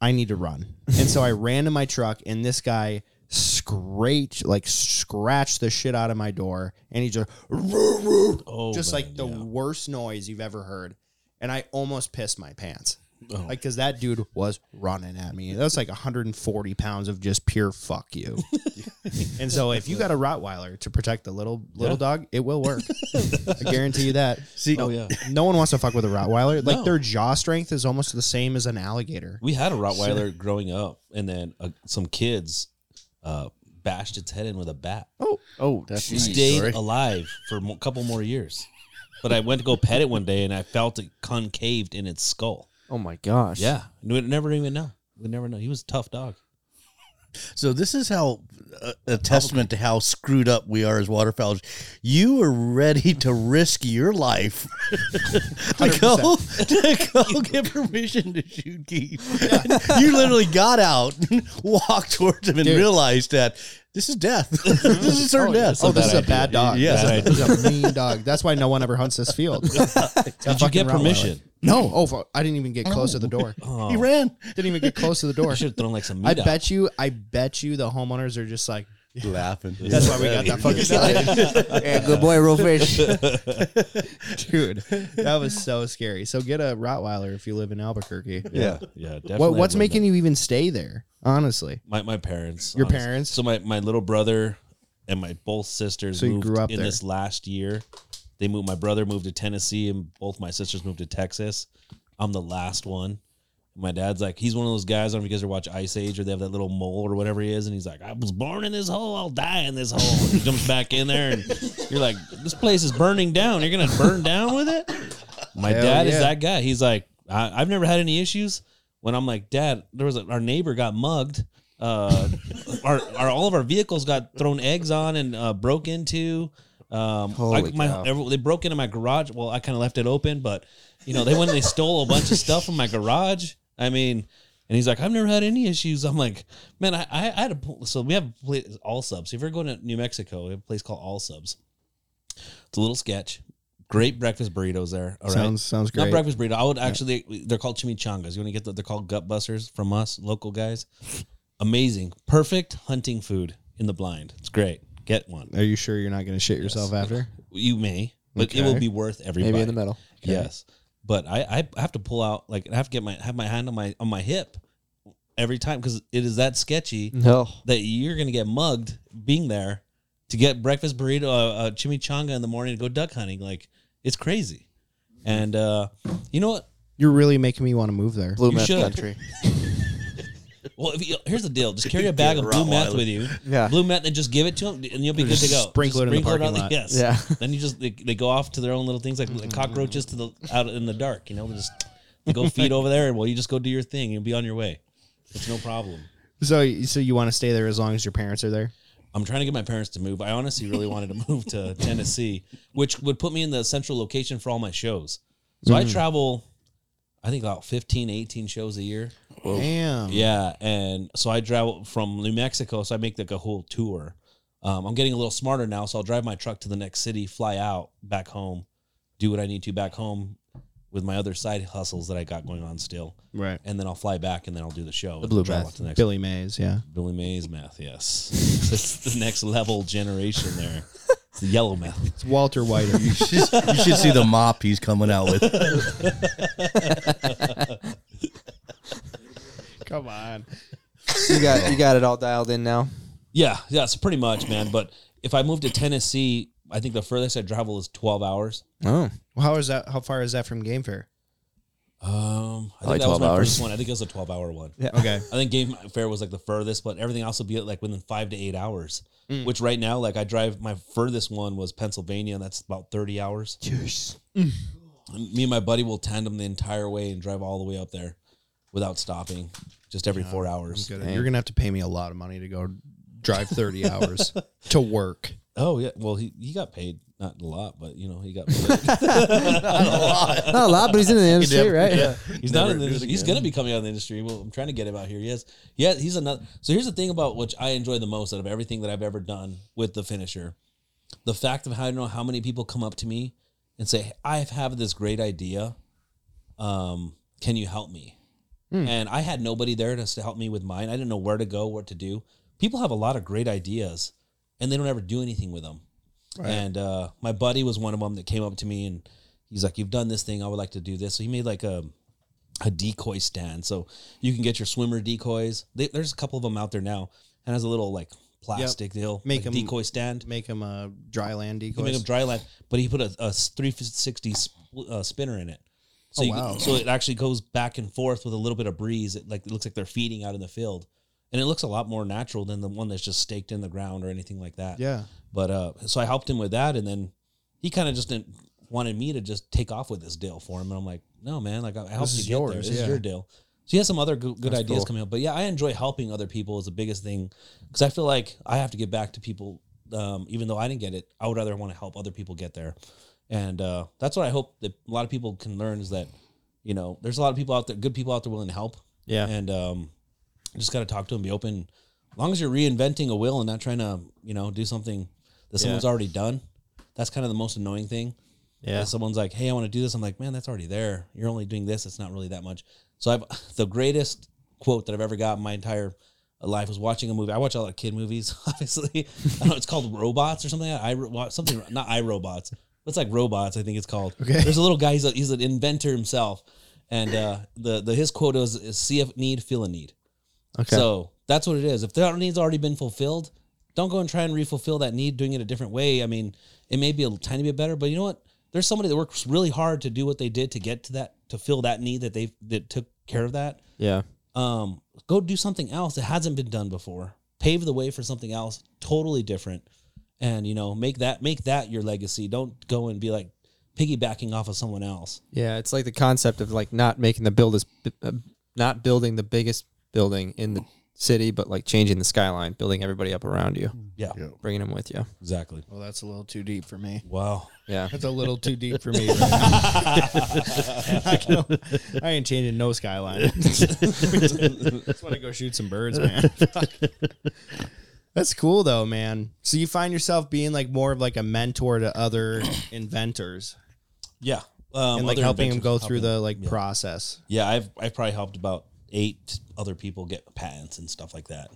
I need to run. And so I ran to my truck, and this guy scratched, like scratched the shit out of my door, and he just, Oh, just man, like the yeah. worst noise you've ever heard. And I almost pissed my pants. Oh. Like, because that dude was running at me. That was like 140 pounds of just pure fuck you. and so, if you got a Rottweiler to protect the little little dog, it will work. I guarantee you that. See, Oh yeah. No one wants to fuck with a Rottweiler. Like No. their jaw strength is almost the same as an alligator. We had a Rottweiler growing up, and then uh, some kids uh, bashed its head in with a bat. Oh, oh, that's It a nice stayed story. alive for a couple more years. But I went to go pet it one day, and I felt it concaved in its skull. Oh my gosh. Yeah, we'd never even know. We'd never know. He was a tough dog. So this is how uh, a testament to how screwed up we are as waterfowlers. You were ready to risk your life to go to go get permission to shoot geese. you literally got out, walked towards him, and Dude. realized that this is death. Mm-hmm. this is certain oh, death. oh, this is a bad bad dog. Yeah. this, is a, this is a mean dog. That's why no one ever hunts this field. Did you get permission? No. Oh, I didn't even get close to the door. Oh, He ran. Didn't even get close to the door. I should have thrown like some meat I out. bet you. I bet you the homeowners are just like. Laughing. That's why we got that fucking dog. Yeah, good boy, real fish. dude. That was so scary. So get a Rottweiler if you live in Albuquerque. Yeah, yeah. Definitely What, what's making that. you even stay there? Honestly, my my parents? Your honestly. parents? So my my little brother and my both sisters So you moved grew up in there. this last year. They moved. My brother moved to Tennessee, and both my sisters moved to Texas. I'm the last one. My dad's like, he's one of those guys. I don't know if you guys ever watch Ice Age or they have that little mole or whatever he is, and he's like, I was born in this hole, I'll die in this hole. And he jumps back in there, and you're like, this place is burning down. You're gonna burn down with it. My Hell dad yeah. is that guy. He's like, I, I've never had any issues. When I'm like, Dad, there was a, our neighbor got mugged. Uh, our, our all of our vehicles got thrown eggs on and uh, broke into. Um, I, my, every- they broke into my garage. Well, I kind of left it open, but you know, they went and they stole a bunch of stuff from my garage. I mean, and he's like, I've never had any issues. I'm like, man, I, I, I had a pl- so we have Allsup's. If you're going to New Mexico, we have a place called Allsup's. It's a little sketch. Great breakfast burritos there. All right. sounds sounds great. Not breakfast burrito. I would actually. They're called chimichangas. You want to get the? They're called gut busters from us, local guys. Amazing, perfect hunting food in the blind. It's great. Get one. Are you sure you're not going to shit yourself after? You may, but it will be worth every. Maybe in the middle. Yes, but I I have to pull out like I have to get my have my hand on my on my hip every time because it is that sketchy No. that you're gonna get mugged being there to get breakfast burrito, uh, uh, chimichanga in the morning to go duck hunting. Like it's crazy, and uh, you know what? You're really making me want to move there. Blue You meth should. country. Well, if you, here's the deal: just carry a bag of blue meth with you. Yeah. blue meth, and just give it to them, and you'll be good to go. Sprinkle it in the Sprinkle parking on lot. Yes. Yeah. Then you just they, they go off to their own little things like, like cockroaches to the out in the dark. You know, they just they go feed over there, and well, you just go do your thing. You'll be on your way. It's no problem. So, so you want to stay there as long as your parents are there? I'm trying to get my parents to move. I honestly really wanted to move to Tennessee, which would put me in the central location for all my shows. So I mm-hmm. travel, I think about 15, 18 shows a year. Damn. Yeah, and so I travel from New Mexico, so I make like a whole tour. Um, I'm getting a little smarter now, so I'll drive my truck to the next city, fly out, back home, do what I need to back home with my other side hustles that I got going on still, Right. and then I'll fly back and then I'll do the show. The blue Travel meth. the next Billy Mays. Yeah. Billy Mays meth, yes, it's the next level generation there. It's the yellow meth. It's Walter White. you, should, you should see the mop he's coming out with. Come on. You got you got it all dialed in now. Yeah, yeah, it's pretty much, man. But if I move to Tennessee, I think the furthest I travel is 12 hours. Oh. Well, how is that? How far is that from Game Fair? Um, I Probably think that was 12 my hours. first one. I think it was a 12 hour one. Yeah. Okay. I think Game Fair was like the furthest, but everything else will be like within five to eight hours. Mm. Which right now, like I drive, my furthest one was Pennsylvania, and that's about 30 hours. Cheers. Me and my buddy will tandem the entire way and drive all the way up there without stopping, just every four hours. Good. You're gonna have to pay me a lot of money to go drive 30 hours to work. Oh yeah, well he he got paid not a lot, but you know he got paid. Not a lot, but he's in the industry, right? Yeah. He's not in the industry. He's gonna be coming out of the industry. Well, I'm trying to get him out here. Yes, yeah. He's another. So here's the thing about which I enjoy the most out of everything that I've ever done with the finisher, the fact of how I know how many people come up to me and say, "I have this great idea. Um, can you help me?" and I had nobody there to, to help me with mine. I didn't know where to go, what to do. People have a lot of great ideas, and they don't ever do anything with them. And uh, my buddy was one of them that came up to me and he's like, "You've done this thing. I would like to do this." So he made like a a decoy stand, so you can get your swimmer decoys. They, there's a couple of them out there now, and has a little like plastic deal, Make like decoy stand. Make them a dry land decoy, make them dry land, but he put a, a 360 sp- uh, spinner in it. So Oh, wow. so it actually goes back and forth with a little bit of breeze. It like it looks like they're feeding out in the field, and it looks a lot more natural than the one that's just staked in the ground or anything like that. yeah. But uh, so I helped him with that, and then he kind of just didn't wanted me to just take off with this deal for him, and I'm like, no, man, like I helped you get there. This yeah. is your deal. So he has some other good, good ideas cool. coming up, but yeah, I enjoy helping other people is the biggest thing because I feel like I have to get back to people. Um, even though I didn't get it, I would rather want to help other people get there, and uh, that's what I hope that a lot of people can learn is that you know there's a lot of people out there, good people out there willing to help, Yeah. and um, just got to talk to them, be open. As long as you're reinventing a wheel and not trying to, you know, do something that someone's already done, that's kind of the most annoying thing. Yeah. Someone's like, "Hey, I want to do this," I'm like, "Man, that's already there. You're only doing this. It's not really that much." So I've the greatest quote that I've ever got in my entire life was watching a movie. I watch a lot of kid movies, obviously. I don't know. It's called Robots or something. I something not iRobots. It's like robots. I think it's called. Okay. There's a little guy. He's a, he's an inventor himself, and uh, the the his quote is, is "See a need, feel a need." Okay. So that's what it is. If that need's already been fulfilled, don't go and try and refulfill that need doing it a different way. I mean, it may be a tiny bit better, but you know what? There's somebody that works really hard to do what they did to get to that to fill that need that they that took care of that. yeah. Um, go do something else that hasn't been done before. Pave the way for something else totally different, and you know make that make that your legacy. Don't go and be like piggybacking off of someone else. Yeah, it's like the concept of like not making the build as, uh, not building the biggest building in the city, but like changing the skyline, building everybody up around you, Yeah, Yeah. bringing them with you. exactly. Well, that's a little too deep for me. Wow. Yeah. That's a little too deep for me. I, can, I ain't changing no skyline. Just want to go shoot some birds, man. That's cool though, man. So you find yourself being like more of like a mentor to other inventors Yeah. Um, and like other helping them inventors, go through helping- the like yeah. process. Yeah, I've I've probably helped about eight other people get patents and stuff like that.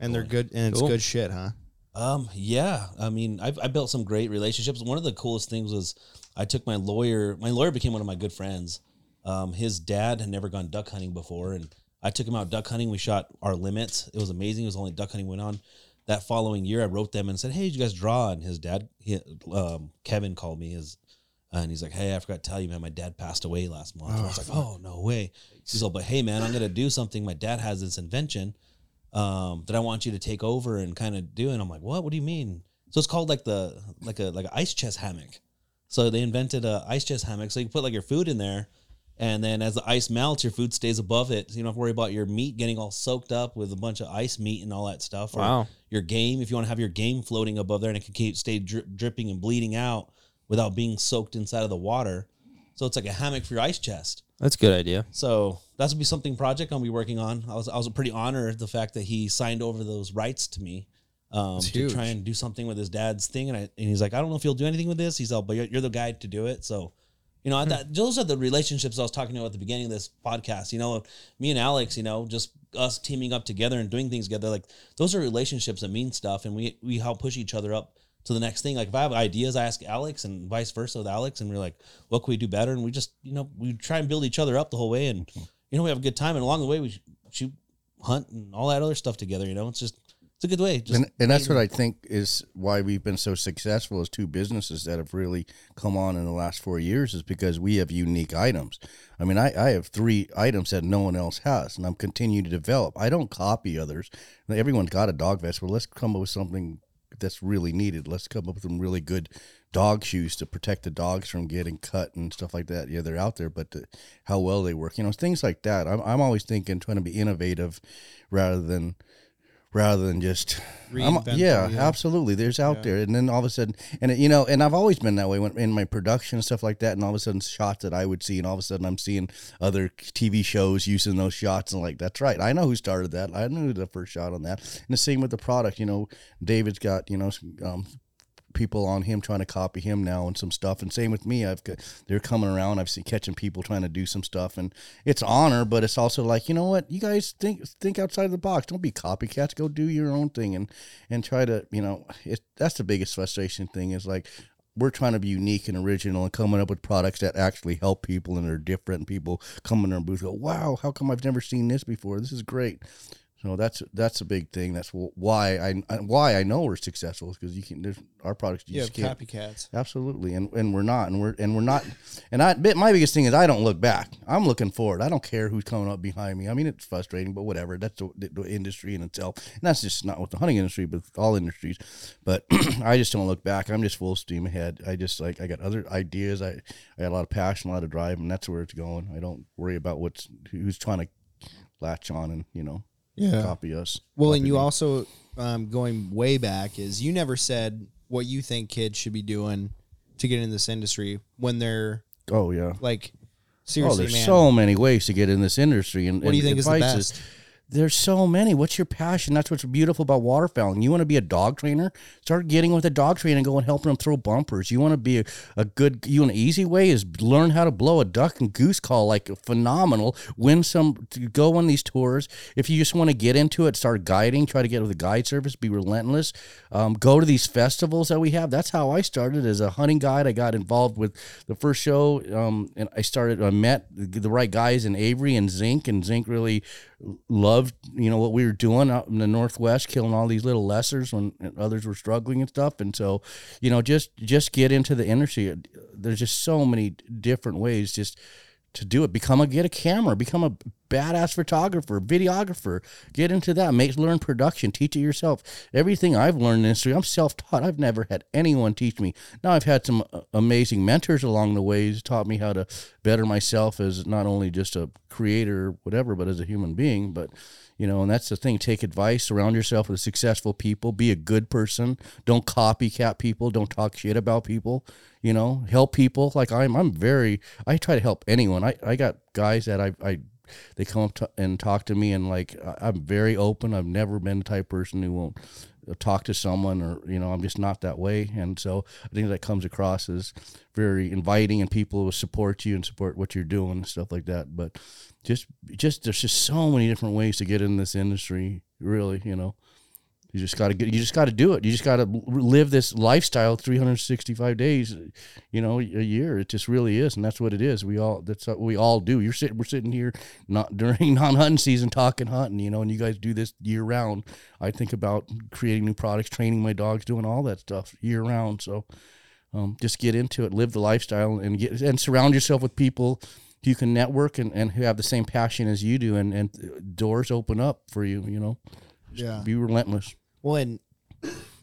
And they're good and it's Cool. good shit, huh? Um, yeah, I mean, I've I built some great relationships. One of the coolest things was I took my lawyer. My lawyer became one of my good friends. Um, his dad had never gone duck hunting before, and I took him out duck hunting. We shot our limits. It was amazing. It was only duck hunting went on. That following year, I wrote them and said, "Hey, did you guys draw?" And his dad, he, um, Kevin, called me. His and he's like, "Hey, I forgot to tell you, man. My dad passed away last month." And I was like, "Oh no way!" He's like, "But hey, man, I'm gonna do something. My dad has this invention um, that I want you to take over and kind of do." And I'm like, "What? What do you mean?" So it's called like the like a like an ice chest hammock. So they invented a ice chest hammock. So you can put like your food in there, and then as the ice melts, your food stays above it. So you don't have to worry about your meat getting all soaked up with a bunch of ice meat and all that stuff. Or Wow. your game, if you want to have your game floating above there and it can keep stay drip, dripping and bleeding out without being soaked inside of the water. So it's like a hammock for your ice chest. That's a good idea. So that's be something project I'll be working on. I was I was pretty honored the fact that he signed over those rights to me um, to huge. try and do something with his dad's thing. And I and he's like, I don't know if you'll do anything with this. He's all, but you're, you're the guy to do it. So. You know, I that, those are the relationships I was talking about at the beginning of this podcast. You know, me and Alex, you know, just us teaming up together and doing things together. Like those are relationships that mean stuff, and we we help push each other up to the next thing. Like if I have ideas, I ask Alex, and vice versa with Alex, and we're like, what can we do better? And we just, you know, we try and build each other up the whole way, and hmm. you know, we have a good time. And along the way, we shoot, hunt, and all that other stuff together. You know, it's just it's a good way. Just and, and that's what I think is why we've been so successful as two businesses that have really come on in the last four years is because we have unique items. I mean, I, I have three items that no one else has, and I'm continuing to develop. I don't copy others. Everyone's got a dog vest. but let's come up with something that's really needed. Let's come up with some really good dog shoes to protect the dogs from getting cut and stuff like that. Yeah, they're out there, but the, how well they work, you know, things like that. I'm, I'm always thinking, trying to be innovative rather than rather than just Reinvent yeah, absolutely. There's out there. And then all of a sudden and you know and i've always been that way when in my production and stuff like that. And all of a sudden shots that i would see and all of a sudden i'm seeing other tv shows using those shots and like that's right. I know who started that. I knew the first shot on that. And the same with the product. You know david's got you know um, people on him trying to copy him now and some stuff. And same with me. I've got, they're coming around. I've seen catching people trying to do some stuff, and it's honor, but it's also like you know what, you guys think think outside of the box. Don't be copycats. Go do your own thing and and try to you know. It, that's the biggest frustration thing is like we're trying to be unique and original and coming up with products that actually help people and are different. And people come in our booth go, wow, how come I've never seen this before? This is great. So that's that's a big thing. That's why I why I know we're successful because you can. There's our products. You yeah, just can't. copycats. Absolutely, and and we're not, and we're and we're not. And I, my biggest thing is I don't look back. I'm looking forward. I don't care who's coming up behind me. I mean, it's frustrating, but whatever. That's the, the industry in itself, and that's just not with the hunting industry, but all industries. But I just don't look back. I'm just full steam ahead. I just like I got other ideas. I I got a lot of passion, a lot of drive, and that's where it's going. I don't worry about what's who's trying to latch on and you know yeah. copy us. Well, copy and you me. also um, going way back is you never said what you think kids should be doing to get in this industry when they're Oh yeah. like Oh, seriously, there's man. so many ways to get in this industry, and what do you and think is the best? There's so many. What's your passion? That's what's beautiful about waterfowling. You want to be a dog trainer? Start getting with a dog trainer and go and helping them throw bumpers. You want to be a, a good, you an easy way is learn how to blow a duck and goose call like phenomenal. Win some, go on these tours. If you just want to get into it, start guiding, try to get with a guide service, be relentless. Um, go to these festivals that we have. That's how I started as a hunting guide. I got involved with the first show um, and I started, I met the right guys in Avery and Zink, and Zink really loved you know what we were doing out in the northwest killing all these little lessers when others were struggling and stuff. And so you know just just get into the industry there's just so many different ways. Just to do it. Become a get a camera become a badass photographer videographer. Get into that. Make learn production. Teach it yourself. Everything i've learned in industry i'm self-taught. I've never had anyone teach me. Now i've had some uh, amazing mentors along the way who's taught me how to better myself as not only just a creator whatever but as a human being. But you know and that's the thing. Take advice surround yourself with successful people be a good person. Don't copycat people don't talk shit about people you know help people. Like i'm i'm very i try to help anyone. I i got guys that i i they come up to, and talk to me and like i'm very open. I've never been the type person who won't uh, talk to someone or you know i'm just not that way. And so i think that comes across as very inviting and people will support you and support what you're doing and stuff like that. But just just there's just so many different ways to get in this industry really you know. You just got to get you just got to do it. You just got to live this lifestyle 365 days you know a year. It just really is and that's what it is. We all that's what we all do. You're sitting we're sitting here not during non-hunting season talking hunting you know and you guys do this year round. I think about creating new products training my dogs doing all that stuff year round. So um, just get into it live the lifestyle and get and surround yourself with people you can network and, and who have the same passion as you do and, and doors open up for you you know Yeah. be relentless Well, and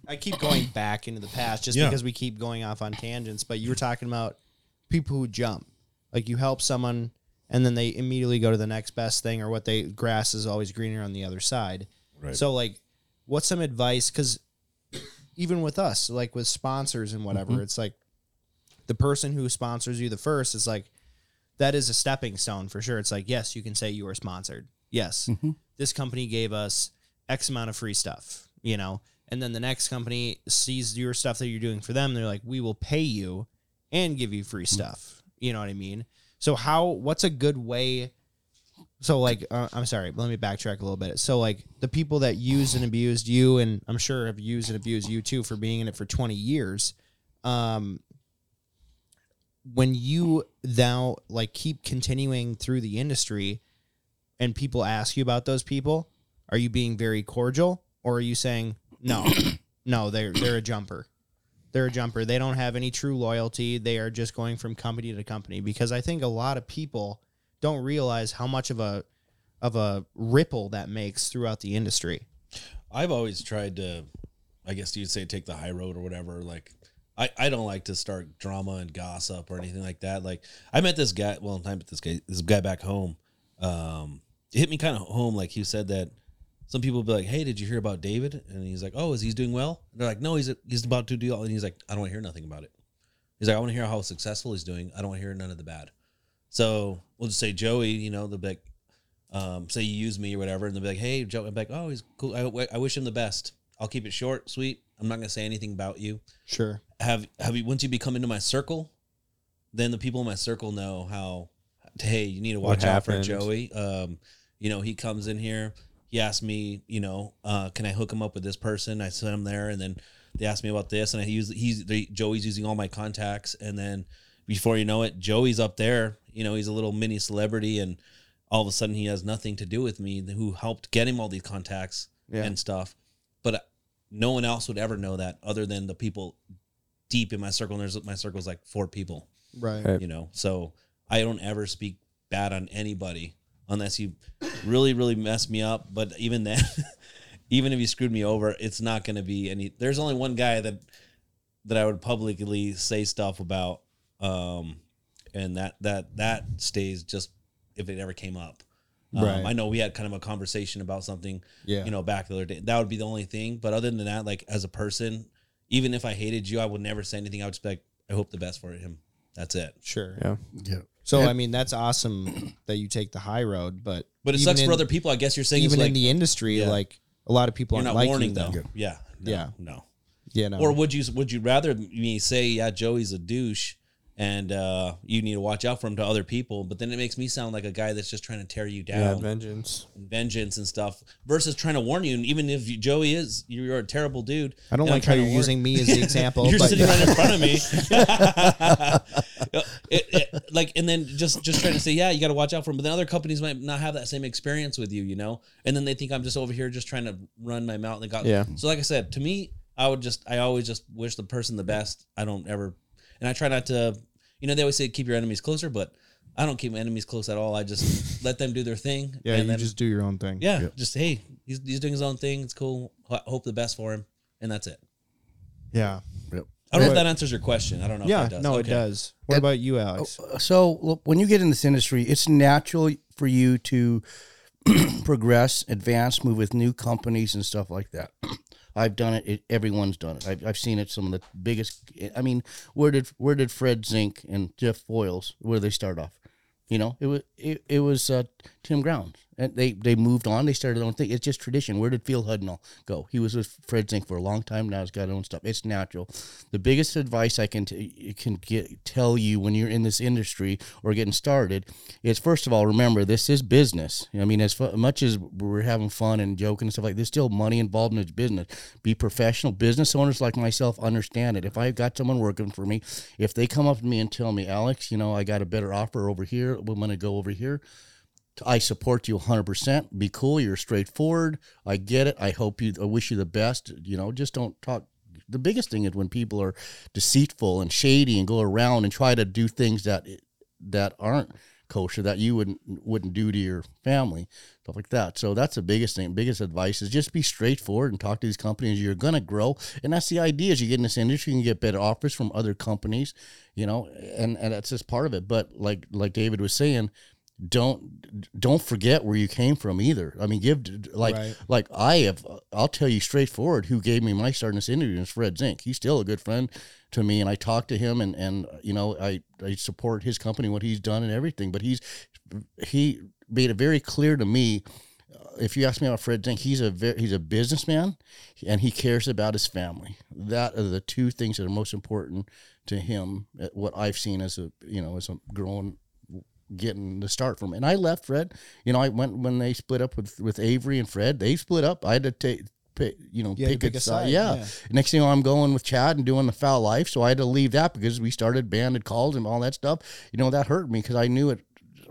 I keep going back into the past just Yeah. because we keep going off on tangents. But you were talking about people who jump, like you help someone, and then they immediately go to the next best thing, or what they grass is always greener on the other side. Right. So, like, what's some advice? Because even with us, like with sponsors and whatever, mm-hmm. it's like the person who sponsors you the first is like that is a stepping stone for sure. It's like yes, you can say you were sponsored. Yes, this company gave us X amount of free stuff, you know, and then the next company sees your stuff that you're doing for them. They're like, we will pay you and give you free stuff. You know what I mean? So how? What's a good way? So like, uh, I'm sorry, let me backtrack a little bit. So like, the people that used and abused you, and I'm sure have used and abused you too for being in it for 20 years. Um, when you now like keep continuing through the industry, and people ask you about those people, are you being very cordial or are you saying no, no, they're they're a jumper, they're a jumper. They don't have any true loyalty. They are just going from company to company because I think a lot of people don't realize how much of a of a ripple that makes throughout the industry. I've always tried to, I guess you'd say, take the high road or whatever. Like, I, I don't like to start drama and gossip or anything like that. Like, I met this guy. Well, I met this guy. This guy back home. Um, it hit me kind of home. Like he said that some people be like, "Hey, did you hear about David?" And he's like, "Oh, is he's doing well?" And they're like, "No, he's he's about to do." all And he's like, "I don't want to hear nothing about it." He's like, "I want to hear how successful he's doing. I don't want to hear none of the bad." So we'll just say Joey. You know, be like, um, say you use me or whatever, and they'll be like, "Hey, Joe," I'm like, "Oh, he's cool. I, I wish him the best. I'll keep it short, sweet. I'm not gonna say anything about you. Sure. Have have you once you become into my circle, then the people in my circle know how. Hey, you need to watch out for. Joey. Um, you know, he comes in here. He asked me, you know, uh, can I hook him up with this person? I sent him there, and then they asked me about this, and I use he's they, Joey's using all my contacts, and then before you know it, Joey's up there. You know, he's a little mini celebrity, and all of a sudden he has nothing to do with me. Who helped get him all these contacts Yeah. and stuff, but no one else would ever know that other than the people deep in my circle. And there's my circle's like four people, Right. Okay. you know. So I don't ever speak bad on anybody unless you really, really mess me up. But even then, even if you screwed me over, it's not going to be any. There's only one guy that that I would publicly say stuff about, um, and that that that stays just if it ever came up. Um, Right. I know we had kind of a conversation about something Yeah. you know, back the other day. That would be the only thing. But other than that, like as a person, even if I hated you, I would never say anything. I would just be like, I hope the best for him. That's it. Sure. Yeah. Yeah. So I mean, that's awesome that you take the high road, but But it even sucks in- for other people. I guess you're saying even it's like in the industry, Yeah. like a lot of people you're aren't not like warning you, them. though. Yeah. No, Yeah. No. Yeah. No. Or would you would you rather me say, yeah, Joey's a douche and uh, you need to watch out for them to other people, but then it makes me sound like a guy that's just trying to tear you down, Yeah. Vengeance. vengeance and stuff, versus trying to warn you. And even if you, Joey is, you're a terrible dude. I don't and like how you're using me as the example. You're but sitting right in front of me. It- it- like, and then just just trying to say, yeah, you got to watch out for him. But then other companies might not have that same experience with you, you know. And then they think I'm just over here just trying to run my mouth. And got, Yeah. So, like I said, to me, I would just, I always just wish the person the best. I don't ever, and I try not to. You know, they always say keep your enemies closer, but I don't keep my enemies close at all. I just let them do their thing. yeah, and you then, just do your own thing. yeah, just hey, he's, he's doing his own thing. It's cool. Ho- Hope the best for him, and that's it. Yeah. I don't know if that answers your question. I don't know. Yeah. if it does. No, it does. What about you, Alex? Oh, uh, so look, when you get in this industry, it's natural for you to progress, advance, move with new companies and stuff like that. I've done it. it everyone's done it. I've, I've seen it. Some of the biggest. I mean, where did where did Fred Zink and Jeff Foiles where they start off? You know, it was it, it was uh, Tim Grounds, and they they moved on. They started their own thing. It's just tradition. Where did Phil Hudnall go? He was with Fred Zink for a long time. Now he's got his own stuff. It's natural. The biggest advice I can t- can get tell you when you're in this industry or getting started is first of all remember this is business. I mean, as much as we're having fun and joking and stuff like, there's still money involved in this business. Be professional. Business owners like myself understand it. If I've got someone working for me, if they come up to me and tell me, Alex, you know, I got a better offer over here. Going to go over here. I support you 100%. Be cool. You're straightforward. I get it. I hope you, I wish you the best. You know, just don't talk. The biggest thing is when people are deceitful and shady and go around and try to do things that that aren't kosher that you wouldn't wouldn't do to your family, stuff like that. So that's the biggest thing. Biggest advice is just be straightforward and talk to these companies. You're gonna grow, and that's the idea. As you get in this industry, you can get better offers from other companies, you know, and and that's just part of it. But like like David was saying, don't don't forget where you came from either. I mean, give like Right. like I have. I'll tell you straightforward. Who gave me my start in this industry is Fred Zink. He's still a good friend to me, and I talk to him, and and you know I I support his company, what he's done, and everything. But he's he made it very clear to me. uh, If you ask me about Fred Zink, he's a very, he's a businessman, and he cares about his family. That are the two things that are most important to him. uh, What I've seen as a you know as a growing getting the start from. And I left Fred. You know, I went when they split up with with Avery and Fred. They split up. I had to take. Pick, you know, You pick, pick a side. side, Yeah. yeah. Next thing you know, I'm going with Chad and doing the Fowl Life. So I had to leave that because we started banded calls and all that stuff. You know, that hurt me because I knew it.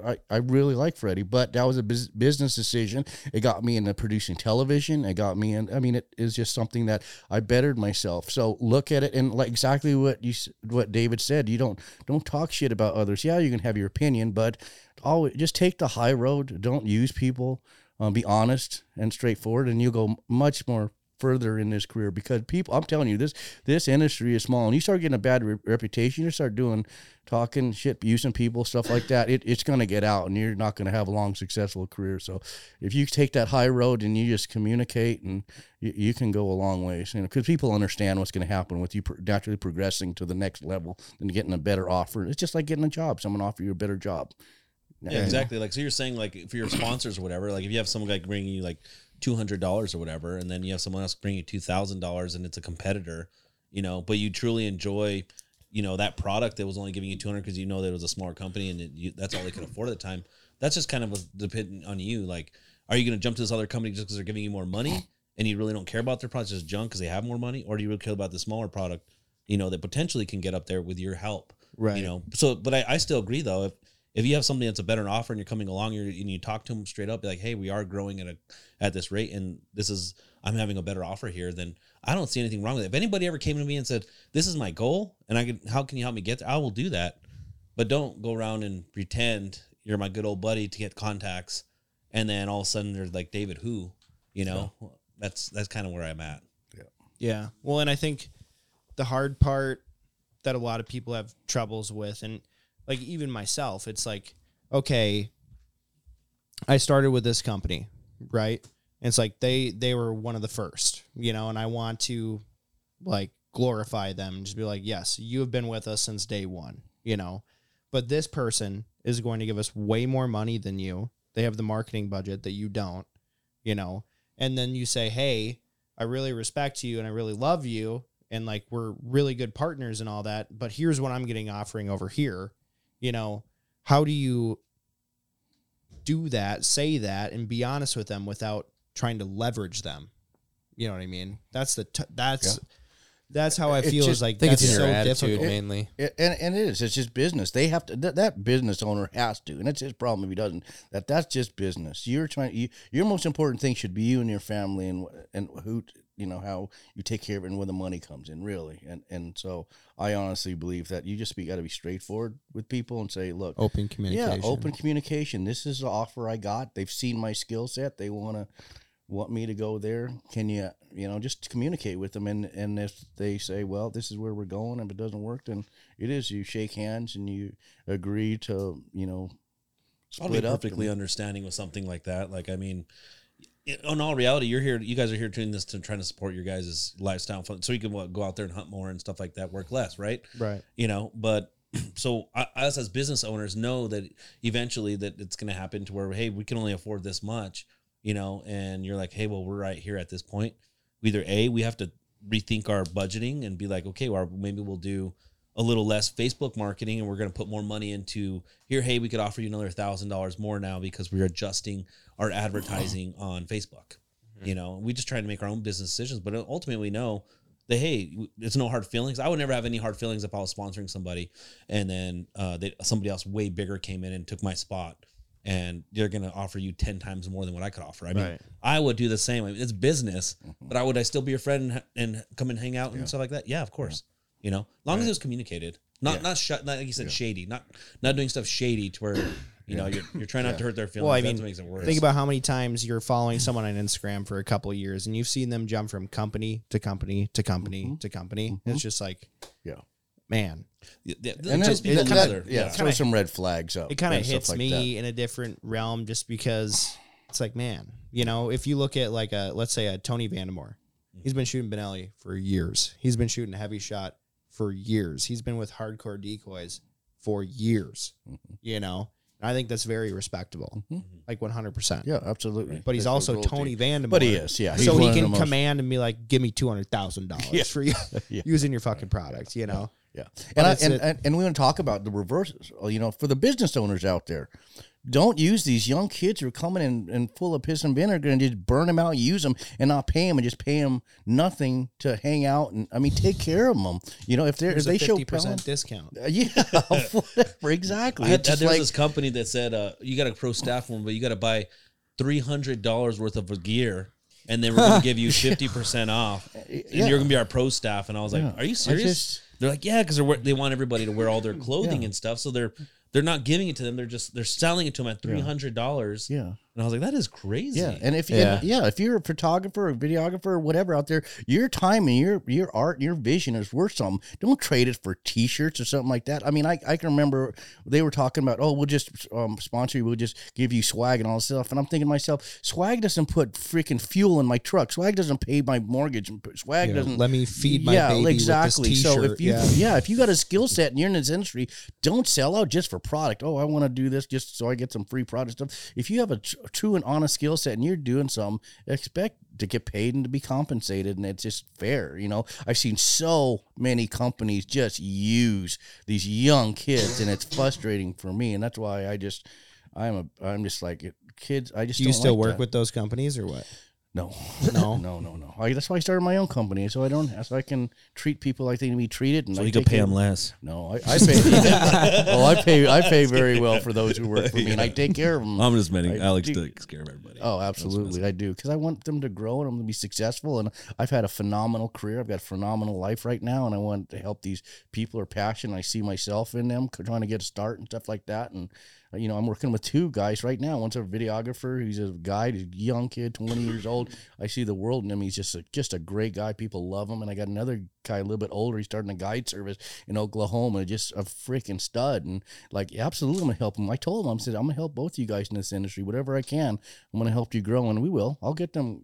I, I really like Freddie, but that was a bus- business decision. It got me into producing television. It got me in. I mean, it is just something that I bettered myself. So look at it and like exactly what you what David said. You don't don't talk shit about others. Yeah, you can have your opinion, but always just take the high road. Don't use people. Um, be honest and straightforward, and you'll go much more further in this career because people. I'm telling you, this this industry is small, and you start getting a bad re- reputation. You start doing talking shit, using people, stuff like that. It, it's going to get out, and you're not going to have a long, successful career. So, if you take that high road and you just communicate, and you, you can go a long ways, you know, because people understand what's going to happen with you pro- naturally progressing to the next level and getting a better offer. It's just like getting a job. Someone offer you a better job. Yeah, exactly. Like so, you're saying like for your sponsors or whatever. Like if you have someone like bringing you like two hundred dollars or whatever, and then you have someone else bring you two thousand dollars, and it's a competitor, you know. But you truly enjoy, you know, that product that was only giving you two hundred because you know that it was a smaller company and it, you, that's all they could afford at the time. That's just kind of a, dependent on you. Like, are you going to jump to this other company just because they're giving you more money and you really don't care about their product, just junk because they have more money, or do you really care about the smaller product, you know, that potentially can get up there with your help? Right. You know, so but I, I still agree though. If if you have something that's a better offer and you're coming along you're, and you talk to them straight up, be like, hey, we are growing at a at this rate, and this is I'm having a better offer here. Then I don't see anything wrong with it. If anybody ever came to me and said, this is my goal, and I can, how can you help me get there? I will do that, but don't go around and pretend you're my good old buddy to get contacts, and then all of a sudden there's like David who, you know, that's that's kind of where I'm at. yeah Yeah. Well, and I think the hard part that a lot of people have troubles with, and like even myself, it's like, okay, I started with this company, right? And it's like they they were one of the first, you know, and I want to like glorify them, and just be like, yes, you have been with us since day one, you know. But this person is going to give us way more money than you. They have the marketing budget that you don't, you know. And then you say, hey, I really respect you and I really love you and like we're really good partners and all that, but here's what I'm getting offering over here. You know, how do you do that, say that and be honest with them without trying to leverage them? You know what I mean? That's the t- that's that's how I It's feel is like I think that's it's in your so attitude difficult. mainly. It, and, and it is. It's just business. They have to. That, that business owner has to, and it's his problem if he doesn't. That that's just business. You're trying. You, your most important thing should be you and your family, and and who you know how you take care of it, and where the money comes in, really. And and so I honestly believe that you just be got to be straightforward with people and say, look, Open communication. yeah, open communication. This is the offer I got. They've seen my skill set. They want to want me to go there. Can you, you know, just communicate with them? And and if they say, well, this is where we're going, if it doesn't work, then it is. You shake hands and you agree to, you know, I'll be split up. perfectly understanding with something like that. Like, I mean, in all reality, you're here. You guys are here doing this to trying to support your guys' lifestyle, fun, so you can what, go out there and hunt more and stuff like that. Work less, right? Right. You know, but so us as business owners know that eventually that it's going to happen to where hey, we can only afford this much. You know, and you're like, hey, well, we're right here at this point. Either a, we have to rethink our budgeting and be like, okay, well, maybe we'll do a little less Facebook marketing and we're going to put more money into here. Hey, we could offer you another thousand dollars more now because we're adjusting our advertising on Facebook. You know, we just try to make our own business decisions, but ultimately we know that hey, it's no hard feelings. I would never have any hard feelings if I was sponsoring somebody and then uh, they, somebody else way bigger came in and took my spot. And they're gonna offer you ten times more than what I could offer. I mean, Right. I would do the same. I mean, it's business, but I would I still be your friend and, and come and hang out and stuff like that? Yeah, of course. You know, as long as it was communicated, not not shut, not like you said, shady, not not doing stuff shady to where you know you're, you're trying not to hurt their feelings. Well, I That's mean, what makes it worse. Think about how many times you're following someone on Instagram for a couple of years and you've seen them jump from company to company to company mm-hmm. to company. Mm-hmm. It's just like, Yeah. man, Yeah, yeah, And just that, that- together. yeah, yeah. throw some red flags up. it kind of and hits like me that. in a different realm just because it's like, man, you know, if you look at like a, let's say a Tony Vandemore, mm-hmm. he's been shooting Benelli for years. He's been shooting HEVI-Shot for years. He's been with hardcore decoys for years, Mm-hmm. you know, and I think that's very respectable, like 100%. Yeah, absolutely. But he's That's also. Tony Vandemore. But he is, yeah. So he can command and be like, "Give me two hundred thousand dollars for you Yeah. using your fucking product," you know. Yeah, and I, and, a- and and we want to talk about the reverses. You know, for the business owners out there, don't use these young kids who are coming in and full of piss and vinegar and just burn them out, use them, and not pay them, and just pay them nothing to hang out. And I mean, take care of them. You know, if they're if There's they a show fifty percent discount. uh, yeah, whatever, exactly. I had, It's there was like this company that said uh, you got a pro staff one, but you got to buy three hundred dollars worth of gear, and then we're going to give you fifty percent off, and Yeah. you're going to be our pro staff. And I was like, Yeah. Are you serious? just- they're like, Yeah, because they want everybody to wear all their clothing and stuff, so they're they're not giving it to them. They're just they're selling it to them at three hundred dollars. yeah. And I was like, That is crazy. Yeah, and if Yeah. yeah. yeah, if you're a photographer or videographer or whatever out there, your time and your your art and your vision is worth something. Don't trade it for T-shirts or something like that. I mean, I, I can remember they were talking about, oh, we'll just um, sponsor you, we'll just give you swag and all this stuff, and I'm thinking to myself, swag doesn't put freaking fuel in my truck. Swag doesn't pay my mortgage. and Swag You know, doesn't let me feed my family. yeah, baby exactly. with this so T-shirt. if you yeah. yeah. if you got a skill set and you're in this industry, don't sell out just for product. Oh, I want to do this just so I get some free product stuff. If you have a, true and honest skill set, and you're doing something, expect to get paid and to be compensated, and it's just fair. You know, I've seen so many companies just use these young kids, and it's frustrating for me, and that's why I just, I'm a, I'm just like kids. I just Do you still like work that. with those companies or what? No, No? no, no, no. I, that's why I started my own company, so I don't, so I can treat people like they need to be treated, and So I you could pay them less. No, I, I pay. oh, I pay. I pay very well for those who work for me, and I take care of them. I'm just meaning Alex do- takes care of everybody. Oh, absolutely, I do because I want them to grow and I'm going to be successful. And I've had a phenomenal career. I've got a phenomenal life right now, and I want to help these people who are passionate. I see myself in them, trying to get a start and stuff like that. And you know, I'm working with two guys right now. One's a videographer. He's a guy, he's a young kid, 20 years old. I see the world in him. He's just a, just a great guy. People love him. And I got another guy a little bit older. He's starting a guide service in Oklahoma. Just a freaking stud. And like, absolutely, I'm gonna help him. I told him, I said, I'm gonna help both you guys in this industry, whatever I can. I'm gonna help you grow, and we will. I'll get them.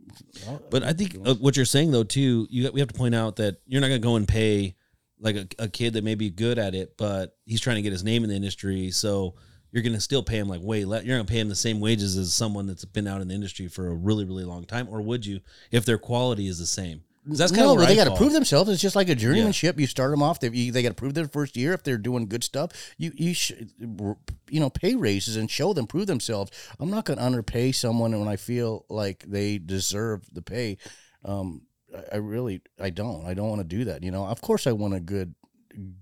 I'll- But I think uh, what you're saying though too, you we have to point out that you're not going to go and pay like a, a kid that may be good at it, but he's trying to get his name in the industry. So you're going to still pay them like way less. You're going to pay them the same wages as someone that's been out in the industry for a really really long time, or would you if their quality is the same? That's kind no, of but where they got to prove themselves. It's just like a journeymanship. You start them off. They, you, they got to prove their first year if they're doing good stuff. You you should you know pay raises and show them prove themselves. I'm not going to underpay someone when I feel like they deserve the pay. Um, I, I really I don't. I don't want to do that. You know, of course I want a good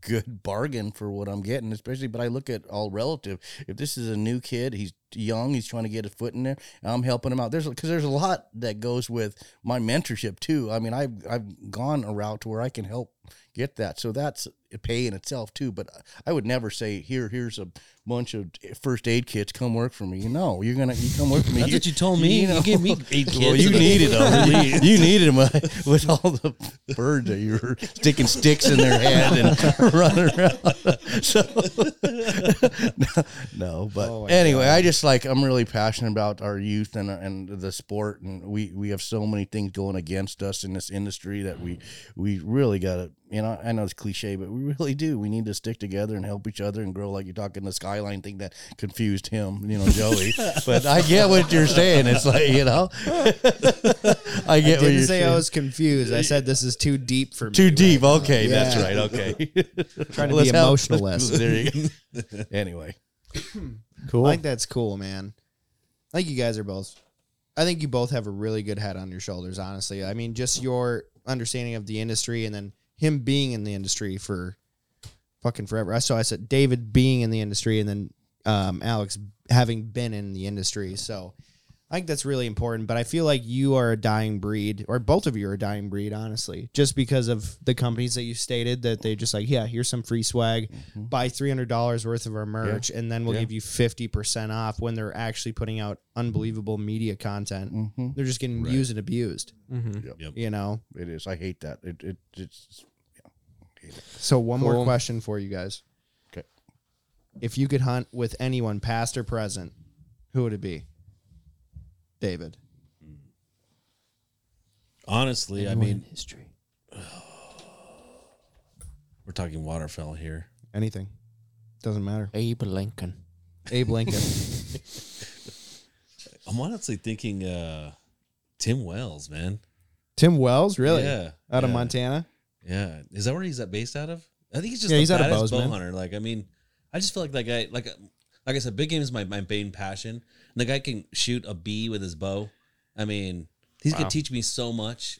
good bargain for what I'm getting, especially. But I look at all relative. If this is a new kid, he's young, he's trying to get his foot in there. I'm helping him out. There's because there's a lot that goes with my mentorship too. I mean, I've I've gone a route to where I can help get that. So that's a pay in itself too. But I would never say here here's a bunch of first aid kits. Come work for me. No, you're gonna you come work for me. That's what you told me. You gave me eight Well, you needed them. you, you needed them uh, with all the birds that you were sticking sticks in their head and running around. So, no, no, but Oh anyway, I just like I'm really passionate about our youth and uh, and the sport, and we we have so many things going against us in this industry that we we really got to. You know, I know it's cliche, but we really do. We need to stick together and help each other and grow. Like you're talking the skyline thing that confused him, you know, Joey. but I get what you're saying. It's like you know, I I get what didn't you're say saying. I was confused. I said this is too deep for me. Too deep. now. Okay, that's right. Okay. Trying to be emotionalist. There you go. anyway, Cool. I think that's cool, man. I think you guys are both. I think you both have a really good head on your shoulders. Honestly, I mean, just your understanding of the industry, and then him being in the industry for fucking forever. I so saw I said David being in the industry, and then um, Alex having been in the industry. So I think that's really important. But I feel like you are a dying breed, or both of you are a dying breed, honestly, just because of the companies that you stated that they just like, yeah, here's some free swag, buy three hundred dollars worth of our merch, and then we'll Yeah. give you fifty percent off when they're actually putting out unbelievable media content. Mhm. They're just getting Right. used and abused, Mm-hmm. Yep. you know. it is. I hate that. It, it it's So one more question for you guys: Okay. If you could hunt with anyone, past or present, who would it be? David. Honestly, I mean, history. we're talking waterfowl here. Anything. Doesn't matter. Abe Lincoln. Abe Lincoln. I'm honestly thinking uh Tim Wells, man. Tim Wells, really? Yeah. Out of yeah, Montana? Yeah. Is that where he's at based out of? I think he's just Yeah, a he's out of badass bow hunter. Like, I mean, I just feel like that guy, like, uh, like I said, big game is my, my main passion. And the guy can shoot a bee with his bow. I mean, he's Wow. gonna teach me so much,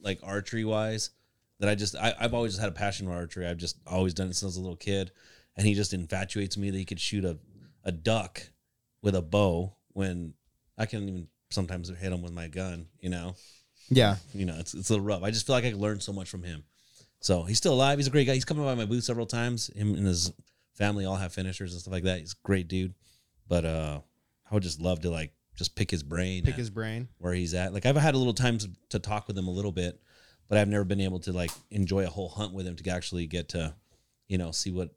like archery wise, that I just I, I've always just had a passion for archery. I've just always done it since I was a little kid, and he just infatuates me that he could shoot a a duck with a bow when I can even sometimes hit him with my gun. You know, Yeah. you know, it's it's a little rough. I just feel like I could learn so much from him. So he's still alive. He's a great guy. He's come by my booth several times. Him and his family all have finishers and stuff like that. He's a great dude. But uh I would just love to like just pick his brain, Pick his brain. where he's at. Like I've had a little time to, to talk with him a little bit, but I've never been able to like enjoy a whole hunt with him to actually get to, you know, see what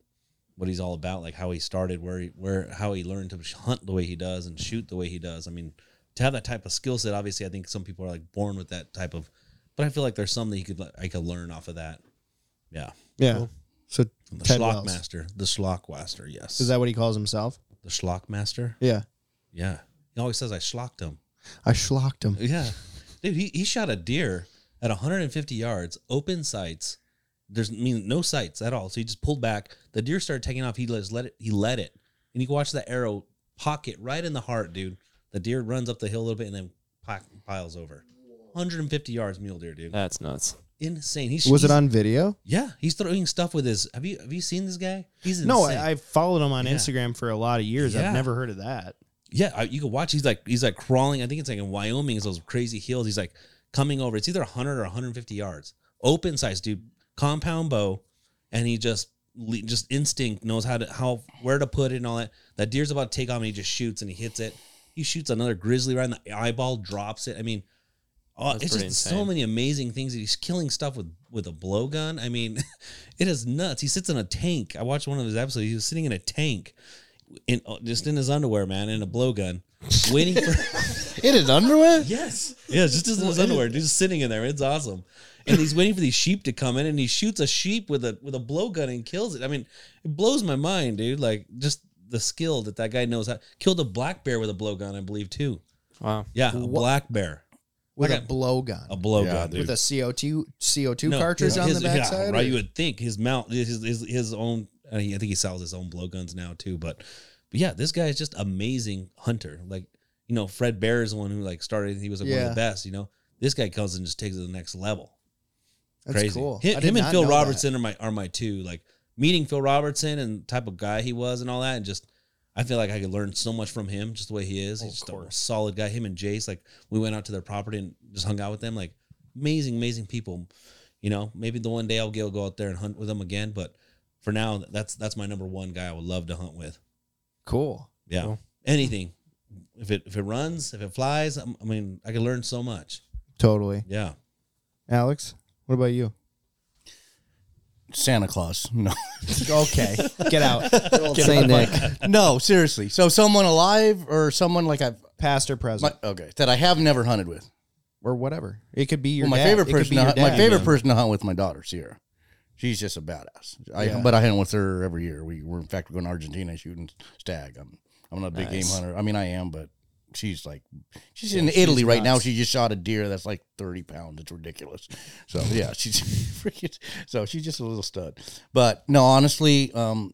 what he's all about, like how he started, where he where how he learned to hunt the way he does and shoot the way he does. I mean, to have that type of skill set, obviously, I think some people are like born with that type of, but I feel like there's some that he could I could learn off of that. Yeah, Yeah. Cool. So the Ted schlock Wells. master, the schlock master, yes, is that what he calls himself? the schlock master? Yeah. Yeah, He always says I schlocked him. I schlocked him. Yeah, dude, he, he shot a deer at 150 yards, open sights. There's I mean no sights at all. So he just pulled back. The deer started taking off. He just let it. He let it, and you can watch that arrow pocket right in the heart, dude. The deer runs up the hill a little bit and then piles over. 150 yards mule deer, dude. That's nuts. Insane. He's Was it on video? Yeah, he's throwing stuff with his. Have you have you seen this guy? He's insane. No, I, I've followed him on Yeah. Instagram for a lot of years. Yeah. I've never heard of that. Yeah, I- you can watch. He's like he's like crawling. I think it's like in Wyoming. It's those crazy hills. He's like coming over. It's either 100 or 150 yards. Open size, dude. Compound bow, and he just just instinct knows how to how where to put it and all that. That deer's about to take off, and he just shoots and he hits it. He shoots another grizzly right in the eyeball, drops it. I mean, oh, it's just so many amazing things. That he's killing stuff with with a blowgun. I mean, it is nuts. He sits in a tank. I watched one of his episodes. He was sitting in a tank, in uh, just in his underwear, man, in a blowgun, waiting for. In his underwear? yes, yeah, just in his underwear, just sitting in there. It's awesome. And he's waiting for these sheep to come in, and he shoots a sheep with a with a blowgun and kills it. I mean, it blows my mind, dude. Like just the skill that that guy knows how. Killed a black bear with a blowgun, I believe, too. Wow. Yeah, a black bear, With Like a a- blowgun. a blowgun, Yeah, dude. with a CO2 CO2 No, cartridge on his- the backside. Yeah, right. or- You would think his mount, his his, his own. I think he sells his own blowguns now too. But, but yeah, this guy is just amazing hunter. Like you know, Fred Bear is the one who like started. He was like one of the best. You know, this guy comes and just takes it to the next level. That's Crazy. cool. Him, him and Phil know that. Robertson are my are my two. Like meeting Phil Robertson and type of guy he was and all that, and just I feel like I could learn so much from him, just the way he is. Oh, He's just a solid guy. Him and Jace, like we went out to their property and just hung out with them. Like amazing, amazing people. You know, maybe the one day I'll go go out there and hunt with them again, but for now, that's that's my number one guy I would love to hunt with. Cool. Yeah, Cool. anything. If it if it runs, if it flies, I'm- I mean, I could learn so much. Totally. Yeah. Alex, what about you? Santa Claus. No. Okay, get out. Saint Nick. no, seriously. So someone alive or someone like I've Past or my, present okay that I have never hunted with. or whatever. It could be your Well, my dad. favorite It could person, be to your hunt, my dad. favorite person to hunt with my daughter Sierra. She's just a badass. I, Yeah. But I hunt with her every year. We were in fact we're going to Argentina shooting stag. I'm I'm not a big Nice. game hunter. I mean I am, but she's like she's in she's Italy right now. She just shot a deer that's like 30 pounds. It's ridiculous. So yeah, she's freaking. So she's just a little stud. But no, honestly, um,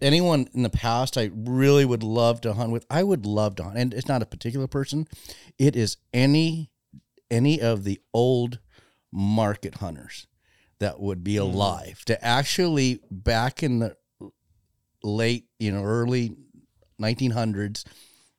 anyone in the past I really would love to hunt with. I would love to hunt, and it's not a particular person. It is any any of the old market hunters that would be alive to actually back in the late, you know, early 1900s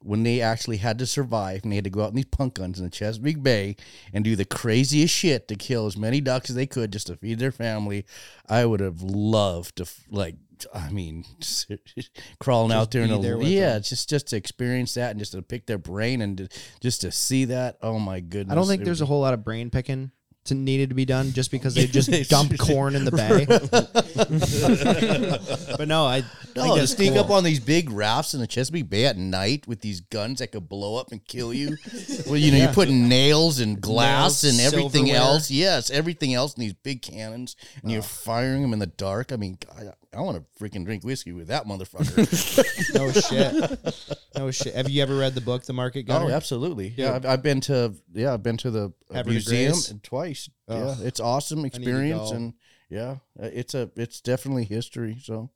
when they actually had to survive and they had to go out in these punt guns in the Chesapeake Bay and do the craziest shit to kill as many ducks as they could just to feed their family. I would have loved to like I mean crawling out there and yeah, them. just just to experience that and just to pick their brain and to, just to see that. Oh my goodness. I don't think there's a whole lot of brain picking to needed to be done just because they just They dump corn in the bay. but no, I No, think to sneak cool. up on these big rafts in the Chesapeake Bay at night with these guns that could blow up and kill you. well, you know, you're putting nails and glass Nails, and everything silverware. else. Yes, everything else in these big cannons, and you're firing them in the dark. I mean, God, I want to freaking drink whiskey with that motherfucker. no shit, no shit. Have you ever read the book, The Market oh, absolutely. Yeah, I've, I've been to yeah, I've been to the uh, Havre de museum Grace? Ugh. Yeah, it's awesome experience, and yeah, uh, it's a it's definitely history. So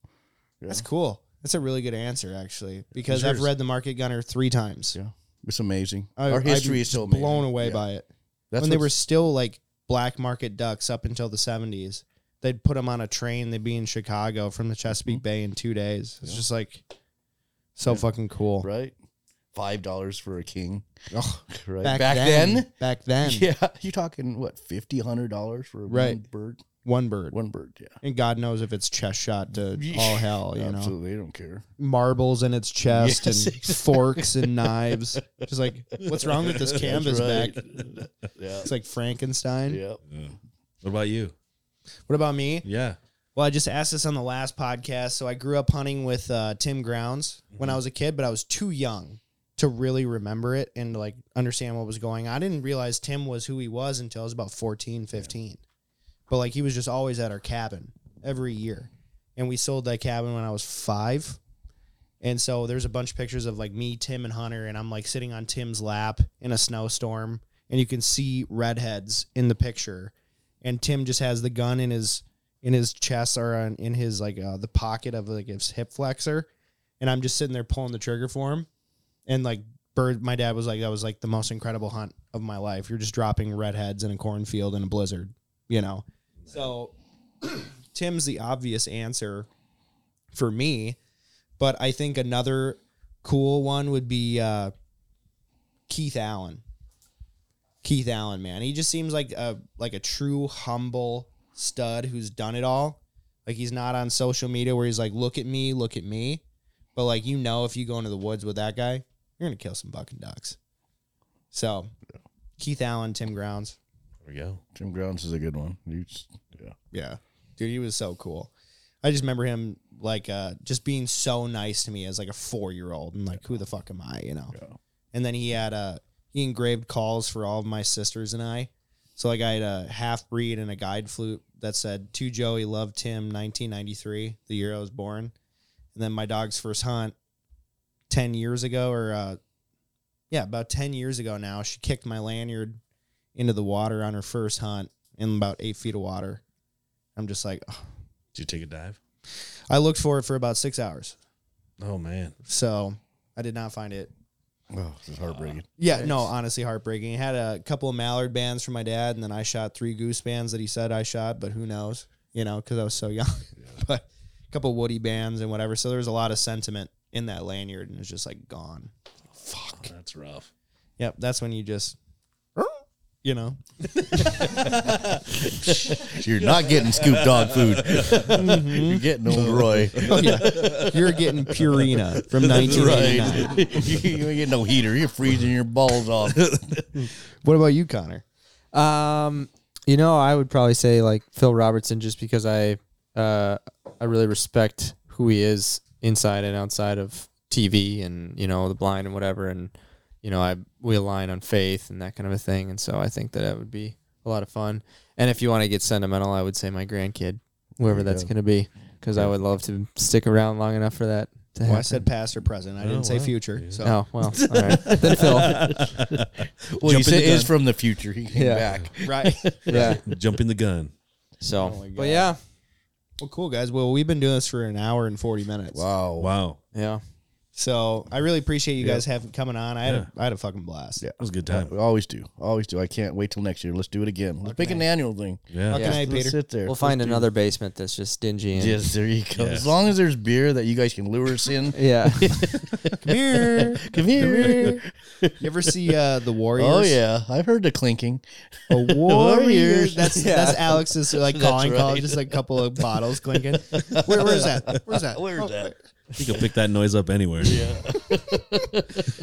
That's cool. That's a really good answer, actually, because I've read The Market Gunner three times. yeah, it's amazing. I- Our I'm history is so blown amazing. away Yeah. by it. That's when they were still like black market ducks up until the 70s. They'd put them on a train. They'd be in Chicago from the Chesapeake Bay in two days. It's just like so Yeah. fucking cool. right? Five dollars for a king, Ugh, right? back, Back, then, then, back then, yeah, you're talking what fifty, hundred dollars for a Right. one bird, one bird, one bird, yeah. and God knows if it's chest shot to all hell. You know, Absolutely, they don't care. marbles in its chest Yes, and exactly. forks and knives. Just like, what's wrong with this canvas right. back? Yeah, It's like Frankenstein. yeah. What about you? What about me? Yeah. Well, I just asked this on the last podcast. So I grew up hunting with uh, Tim Grounds when I was a kid, but I was too young to really remember it and like understand what was going on. I didn't realize Tim was who he was until I was about 14, 15. But like he was just always at our cabin every year. And we sold that cabin when I was five. And so there's a bunch of pictures of like me, Tim, and Hunter, and I'm like sitting on Tim's lap in a snowstorm, and you can see redheads in the picture. And Tim just has the gun in his in his chest or in his like uh, the pocket of like his hip flexor, and I'm just sitting there pulling the trigger for him. And like bird, my dad was like, that was like the most incredible hunt of my life. You're just dropping redheads in a cornfield in a blizzard, you know. So Tim's the obvious answer for me, but I think another cool one would be uh, Keith Allen. Keith Allen, man, he just seems like a like a true humble stud who's done it all. Like he's not on social media where he's like, "Look at me, look at me," but like you know, if you go into the woods with that guy, you're gonna kill some bucking ducks. So, Keith Allen, Tim Grounds, There we go. Jim Grounds is a good one. You just, yeah. Yeah. Dude, he was so cool. I just remember him like uh just being so nice to me as like a four year old and like who the fuck am I, you know? Yeah. And then he had uh he engraved calls for all of my sisters and I. So like I had a half breed and a guide flute that said to Joey loved Tim 1993, the year I was born. And then my dog's first hunt 10 years ago or uh yeah, about 10 years ago now, she kicked my lanyard into the water on her first hunt in about eight feet of water. I'm just like, oh. Did you take a dive? I looked for it for about six hours. Oh man. So I did not find it. Oh, this is heartbreaking. Yeah, no, honestly, heartbreaking. He had a couple of mallard bands from my dad, and then I shot three goose bands that he said I shot, but who knows, you know, because I was so young. but a couple of woody bands and whatever. So there was a lot of sentiment in that lanyard, and it's just like gone. Fuck. That's rough. Yep, that's when you just, you know, You're not getting scoop dog food. You're getting Ol' Roy. oh, yeah, you're getting Purina from 1989. you ain't getting no heater. You're freezing your balls off. What about you, Connor? Um, you know, I would probably say like Phil Robertson, just because I uh I really respect who he is inside and outside of TV and you know the blind and whatever, and you know I we align on faith and that kind of a thing, and so I think that it would be a lot of fun. And if you want to get sentimental, I would say my grandkid, whoever that's go. going to be, because I would love to stick around long enough for that. To Well, happen. I said past or present. I oh, didn't Oh, say wow. future. Yeah. So Oh well, all right. then Phil. Well, Jump you said the is from the future. He came Yeah. back. right. Yeah. Jumping the gun. So, Oh but yeah, Well, cool guys. Well, we've been doing this for an hour and forty minutes. Wow. Wow. yeah. So I really appreciate you Yeah. guys having coming on. I had Yeah. a I had a fucking blast. Yeah. That was a good time. we always do. Always do. I can't wait till next year. Let's do it again. Let's make an annual thing. Yeah. Fucking Yeah. A, Let's Peter. sit there. We'll find Let's do- another basement that's just dingy. And, Yes, there you go. Yeah. As long as there's beer that you guys can lure us in. Yeah. Come here. Come here. You ever see uh, the Warriors? Oh yeah, I've heard the clinking. The Warriors. Warriors. That's Yeah. that's Alex's like That's calling call. right. Just like a couple of bottles clinking. Where, where's that? Where's that? Where's Oh, that? You can pick that noise up anywhere. Yeah.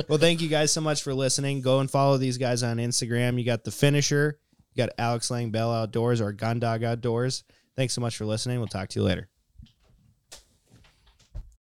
Well, thank you guys so much for listening. Go and follow these guys on Instagram. You got the finisher. You got Alex Lang Bell Outdoors or Gun Dog Outdoors. Thanks so much for listening. We'll talk to you later.